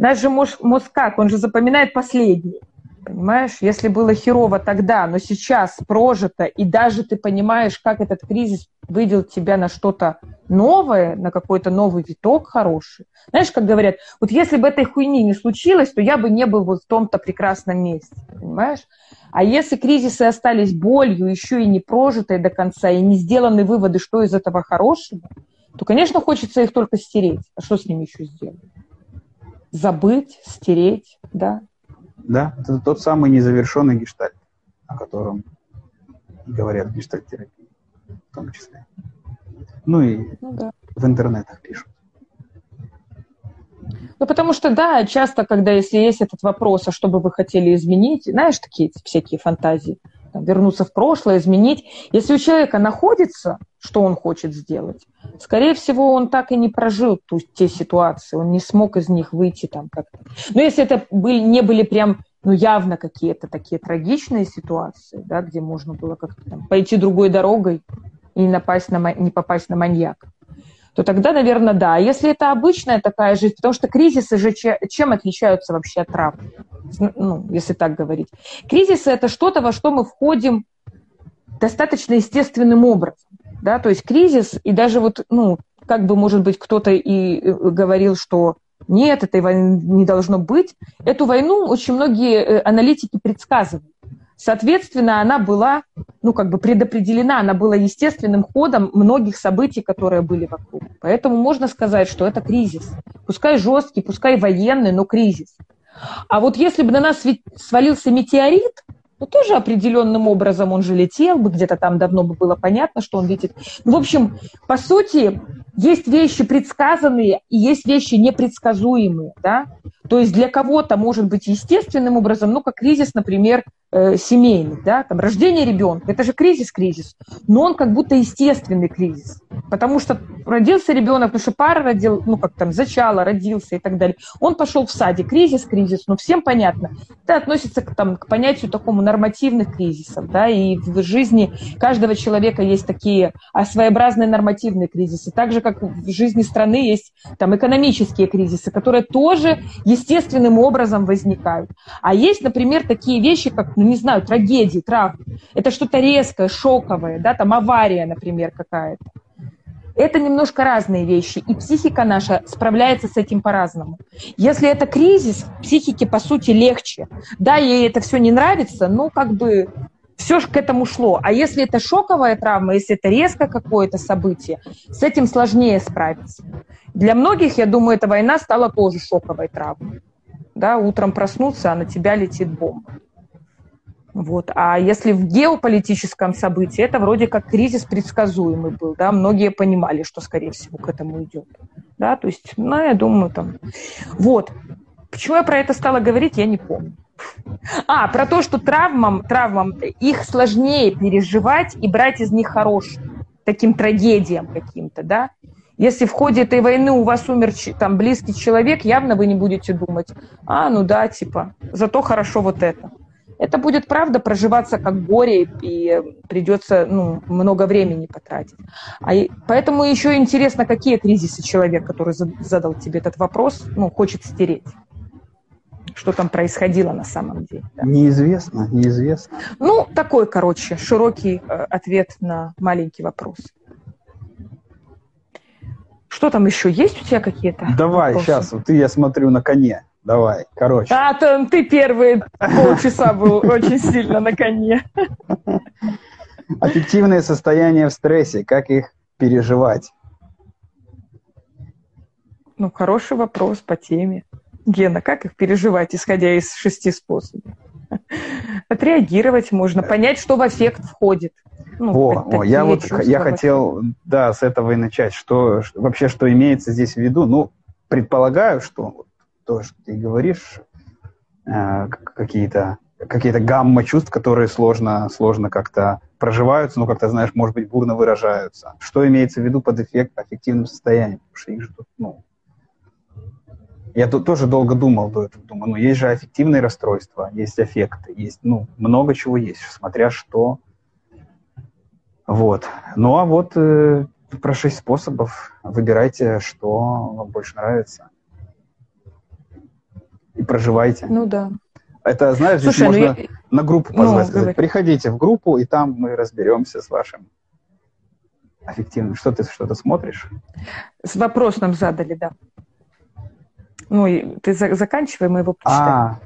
Наш же мозг, мозг как? Он же запоминает последний. Понимаешь, если было херово тогда, но сейчас прожито, и даже ты понимаешь, как этот кризис вывел тебя на что-то новое, на какой-то новый виток хороший. Знаешь, как говорят, вот если бы этой хуйни не случилось, то я бы не был вот в том-то прекрасном месте, понимаешь? А если кризисы остались болью, еще и не прожитые до конца, и не сделаны выводы, что из этого хорошего, то, конечно, хочется их только стереть. А что с ними еще сделать? забыть, стереть, да? Да, это тот самый незавершенный гештальт, о котором говорят в гештальт-терапии в том числе. Ну и ну, да. в интернетах пишут. Ну, потому что, да, часто, когда, если есть этот вопрос, а что бы вы хотели изменить, знаешь, такие всякие фантазии, там, вернуться в прошлое, изменить. Если у человека находится, что он хочет сделать, скорее всего, он так и не прожил ту, те ситуации, он не смог из них выйти там как-то. Но если это были, не были прям ну, явно какие-то такие трагичные ситуации, да, где можно было как-то там пойти другой дорогой и напасть на, не попасть на маньяка, то тогда, наверное, да. Если это обычная такая жизнь, потому что кризисы же чем отличаются вообще от травм, ну, если так говорить. Кризисы – это что-то, во что мы входим достаточно естественным образом. Да? То есть кризис, и даже вот, ну, как бы, может быть, кто-то и э, говорил, что нет, этой войны не должно быть. Эту войну очень многие э, аналитики предсказывают. Соответственно, она была, ну, как бы предопределена, она была естественным ходом многих событий, которые были вокруг. Поэтому можно сказать, что это кризис. Пускай жесткий, пускай военный, но кризис. А вот если бы на нас свалился метеорит, ну, тоже определенным образом он же летел бы, где-то там давно бы было понятно, что он летит. Ну, в общем, по сути, есть вещи предсказанные и есть вещи непредсказуемые, да. То есть для кого-то может быть естественным образом, ну, как кризис, например, э, семейный, да, там, рождение ребенка, это же кризис-кризис, но он как будто естественный кризис, потому что родился ребенок, потому что пара родил, ну, как там, зачало, родился и так далее, он пошел в саде, кризис-кризис, ну, всем понятно, это относится к, там, к понятию такому нормативных кризисов, да, и в жизни каждого человека есть такие а, своеобразные нормативные кризисы, так же, как в жизни страны есть там экономические кризисы, которые тоже естественным образом возникают, а есть, например, такие вещи, как ну, не знаю, трагедии, травмы. Это что-то резкое, шоковое, да, там авария, например, какая-то. Это немножко разные вещи, и психика наша справляется с этим по-разному. Если это кризис, психике, по сути, легче. Да, ей это все не нравится, но как бы все же к этому шло. А если это шоковая травма, если это резко какое-то событие, с этим сложнее справиться. Для многих, я думаю, эта война стала тоже шоковой травмой. Да, утром проснуться, а на тебя летит бомба. Вот. А если в геополитическом событии, это вроде как кризис предсказуемый был, да, многие понимали, что, скорее всего, к этому идет. Да, то есть, ну, я думаю, там... Вот. Почему я про это стала говорить, я не помню. А, про то, что травмам, травмам их сложнее переживать и брать из них хорошие, таким трагедиям каким-то, да. Если в ходе этой войны у вас умер там близкий человек, явно вы не будете думать, а, ну да, типа, зато хорошо вот это это будет, правда, проживаться как горе, и придется ну, много времени потратить. А поэтому еще интересно, какие кризисы человек, который задал тебе этот вопрос, ну, хочет стереть. Что там происходило на самом деле. Да. Неизвестно, неизвестно. Ну, такой, короче, широкий э, ответ на маленький вопрос. Что там еще? Есть у тебя какие-то? Давай, вопросы? сейчас. Вот ты, я смотрю, на коне. Давай, короче. А, то ты первые полчаса был очень сильно на коне. Аффективные состояния в стрессе, как их переживать? Ну, хороший вопрос по теме. Гена, как их переживать, исходя из шести способов? Отреагировать можно, понять, что в эффект входит. Ну, о, о, я вот я хотел, да, с этого и начать. Что вообще, что имеется здесь в виду? Ну, предполагаю, что то, что ты говоришь, э, какие-то какие-то гамма чувств, которые сложно, сложно как-то проживаются, но как-то, знаешь, может быть, бурно выражаются. Что имеется в виду под эффект, аффективным состоянием? Потому что их же тут, ну... Я тут тоже долго думал до этого. Думаю, ну, есть же аффективные расстройства, есть аффекты, есть, ну, много чего есть, смотря что. Вот. Ну, а вот э, про шесть способов выбирайте, что вам больше нравится и проживайте. Ну да. Это, знаешь, Слушай, здесь ну можно я... на группу ну, позвать. Ну, Приходите в группу, и там мы разберемся с вашим аффективным. Что ты что-то смотришь? С вопрос нам задали, да. Ну, ты за- заканчивай, мы его почитаем. А,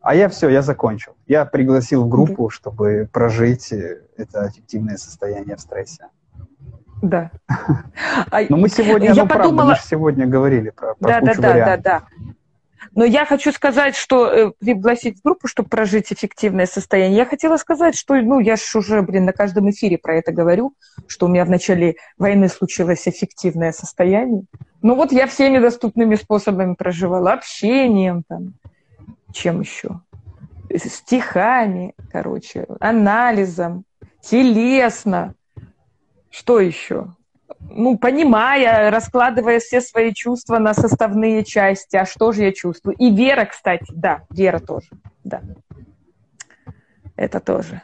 а я все, я закончил. Я пригласил в группу, да. чтобы прожить это аффективное состояние в стрессе. Да. Но мы сегодня, я ну подумала... правда, мы же сегодня говорили про, про да, кучу да, вариантов. Да, да, да. Но я хочу сказать, что э, пригласить в группу, чтобы прожить эффективное состояние. Я хотела сказать, что, ну, я же уже, блин, на каждом эфире про это говорю, что у меня в начале войны случилось эффективное состояние. Ну вот я всеми доступными способами проживала. Общением там, чем еще? Стихами, короче, анализом, телесно. Что еще? Ну, понимая, раскладывая все свои чувства на составные части, а что же я чувствую. И вера, кстати, да, вера тоже, да. Это тоже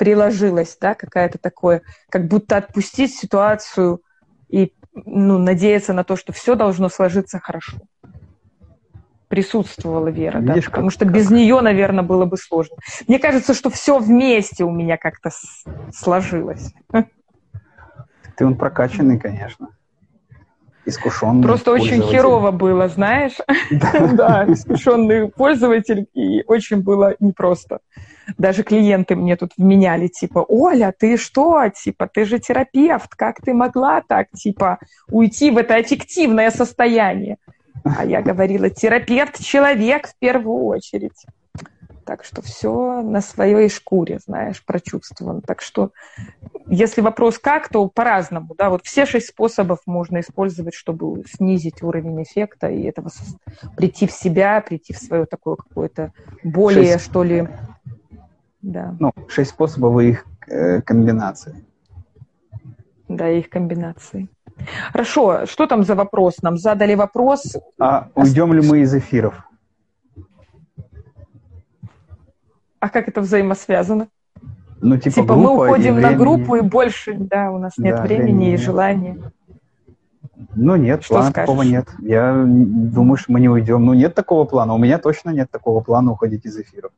приложилось, да, какая-то такое, как будто отпустить ситуацию и ну, надеяться на то, что все должно сложиться хорошо. Присутствовала вера, Видишь, да, потому как, что как... без нее, наверное, было бы сложно. Мне кажется, что все вместе у меня как-то сложилось. Ты он прокачанный, конечно. Искушенный. Просто очень херово было, знаешь. Да, искушенный пользователь, и очень было непросто. Даже клиенты мне тут вменяли, типа, Оля, ты что? Типа, ты же терапевт, как ты могла так, типа, уйти в это эффективное состояние? А я говорила, терапевт – человек в первую очередь. Так что все на своей шкуре, знаешь, прочувствовано. Так что, если вопрос как, то по-разному. Да? Вот все шесть способов можно использовать, чтобы снизить уровень эффекта и этого прийти в себя, прийти в свое такое какое-то более, шесть. что ли... Да. Ну, шесть способов и их э, комбинации. Да, их комбинации. Хорошо, что там за вопрос? Нам задали вопрос. А уйдем ли мы из эфиров? А как это взаимосвязано? Ну, типа, типа мы уходим на группу, и больше, да, у нас нет да, времени, времени и желания. Ну, нет, что плана скажешь? такого нет. Я думаю, что мы не уйдем. Ну, нет такого плана. У меня точно нет такого плана уходить из эфиров.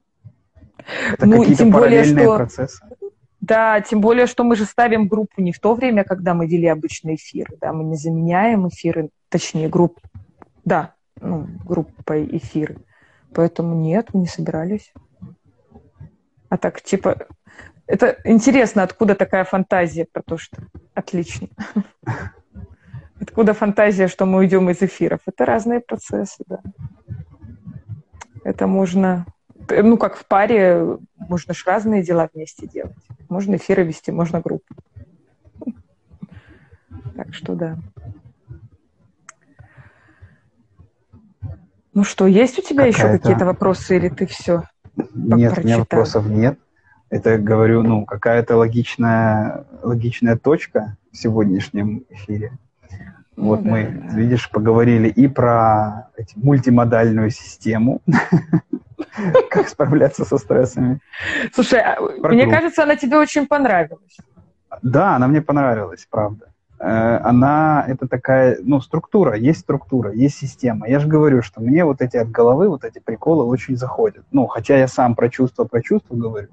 Это ну, какие-то тем параллельные более, что... процессы. Да, тем более, что мы же ставим группу не в то время, когда мы вели обычные эфиры. Да, мы не заменяем эфиры, точнее, групп, да, ну, группой эфиры. Поэтому нет, мы не собирались. А так, типа, это интересно, откуда такая фантазия про то, что отлично. Откуда фантазия, что мы уйдем из эфиров? Это разные процессы, да. Это можно ну, как в паре, можно же разные дела вместе делать. Можно эфиры вести, можно группу. Так что да. Ну что, есть у тебя еще какие-то вопросы или ты все Нет, прочитал? у меня вопросов нет. Это, говорю, ну, какая-то логичная, логичная точка в сегодняшнем эфире. Ну, вот да, мы, да. видишь, поговорили и про эти, мультимодальную систему, как справляться со стрессами. Слушай, а мне кажется, она тебе очень понравилась. Да, она мне понравилась, правда. Э, она, это такая, ну, структура, есть структура, есть система. Я же говорю, что мне вот эти от головы, вот эти приколы очень заходят. Ну, хотя я сам про чувства, про чувства говорю,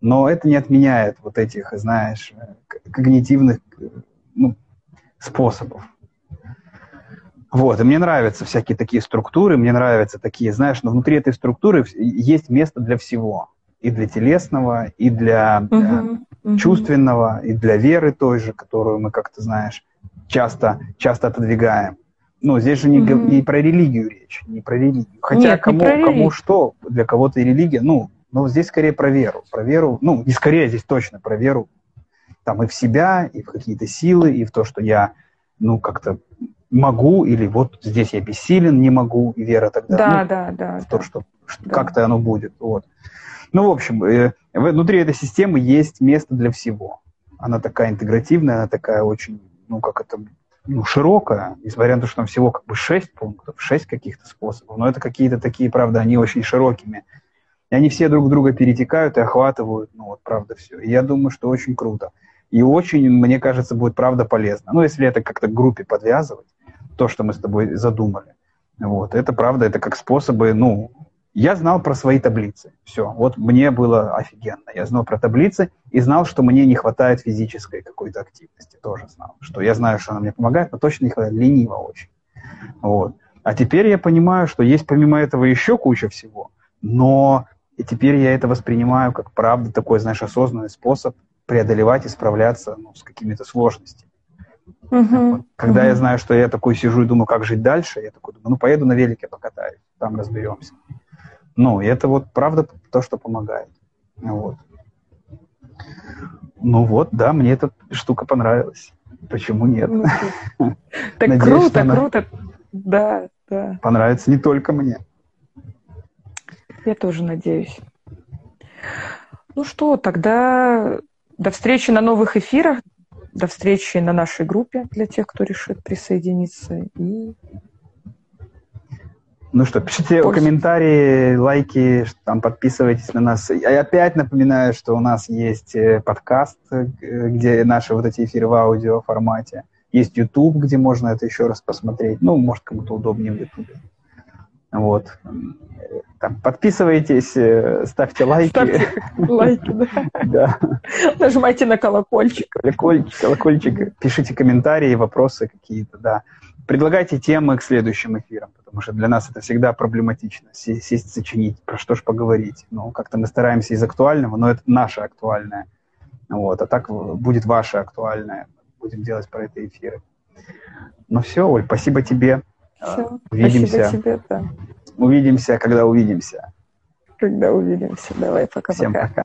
но это не отменяет вот этих, знаешь, когнитивных ну, способов. Вот, и мне нравятся всякие такие структуры, мне нравятся такие, знаешь, но внутри этой структуры есть место для всего. И для телесного, и для uh-huh, uh-huh. чувственного, и для веры той же, которую мы как-то, знаешь, часто, часто отодвигаем. Ну, здесь же не, uh-huh. не про религию речь, не про религию. Хотя Нет, кому, кому что, для кого-то и религия, ну, но здесь скорее про веру. Про веру, ну, не скорее, здесь точно про веру. Там и в себя, и в какие-то силы, и в то, что я, ну, как-то могу, или вот здесь я бессилен, не могу, и вера тогда. Да, ну, да, да. В то, что, что да. как-то оно будет. Вот. Ну, в общем, э, внутри этой системы есть место для всего. Она такая интегративная, она такая очень, ну, как это, ну, широкая, несмотря на то, что там всего как бы шесть пунктов, шесть каких-то способов, но это какие-то такие, правда, они очень широкими и они все друг друга перетекают и охватывают, ну вот, правда, все. И я думаю, что очень круто. И очень, мне кажется, будет правда полезно. Ну, если это как-то группе подвязывать, то, что мы с тобой задумали. Вот, это правда, это как способы, ну, я знал про свои таблицы. Все, вот мне было офигенно. Я знал про таблицы и знал, что мне не хватает физической какой-то активности. Тоже знал, что я знаю, что она мне помогает, но точно не хватает. Лениво очень. Вот. А теперь я понимаю, что есть помимо этого еще куча всего. Но и теперь я это воспринимаю как правда такой, знаешь, осознанный способ преодолевать и справляться ну, с какими-то сложностями. Uh-huh. Когда uh-huh. я знаю, что я такой сижу и думаю, как жить дальше, я такой думаю, ну поеду на велике покатаюсь, там разберемся. Ну, это вот правда то, что помогает. Вот. Ну вот, да, мне эта штука понравилась. Почему нет? Ну, так круто, круто. Да, да. Понравится не только мне. Я тоже надеюсь. Ну что, тогда до встречи на новых эфирах, до встречи на нашей группе для тех, кто решит присоединиться. И... Ну что, пишите Пользу. комментарии, лайки, там подписывайтесь на нас. Я опять напоминаю, что у нас есть э, подкаст, э, где наши вот эти эфиры в аудио формате. Есть YouTube, где можно это еще раз посмотреть. Ну, может, кому-то удобнее в YouTube. Вот. Там, подписывайтесь, э, ставьте лайки. Ставьте лайки, да. да. Нажимайте на колокольчик. Колокольчик, колокольчик. Пишите комментарии, вопросы какие-то, да. Предлагайте темы к следующим эфирам, потому что для нас это всегда проблематично. Сесть, сочинить, про что ж поговорить. Ну, как-то мы стараемся из актуального, но это наше актуальное. Вот, а так будет ваше актуальное. Будем делать про это эфиры. Ну все, Оль, спасибо тебе. Все, увидимся. Спасибо тебе, да. Увидимся, когда увидимся. Когда увидимся. Давай, пока-пока. Всем пока.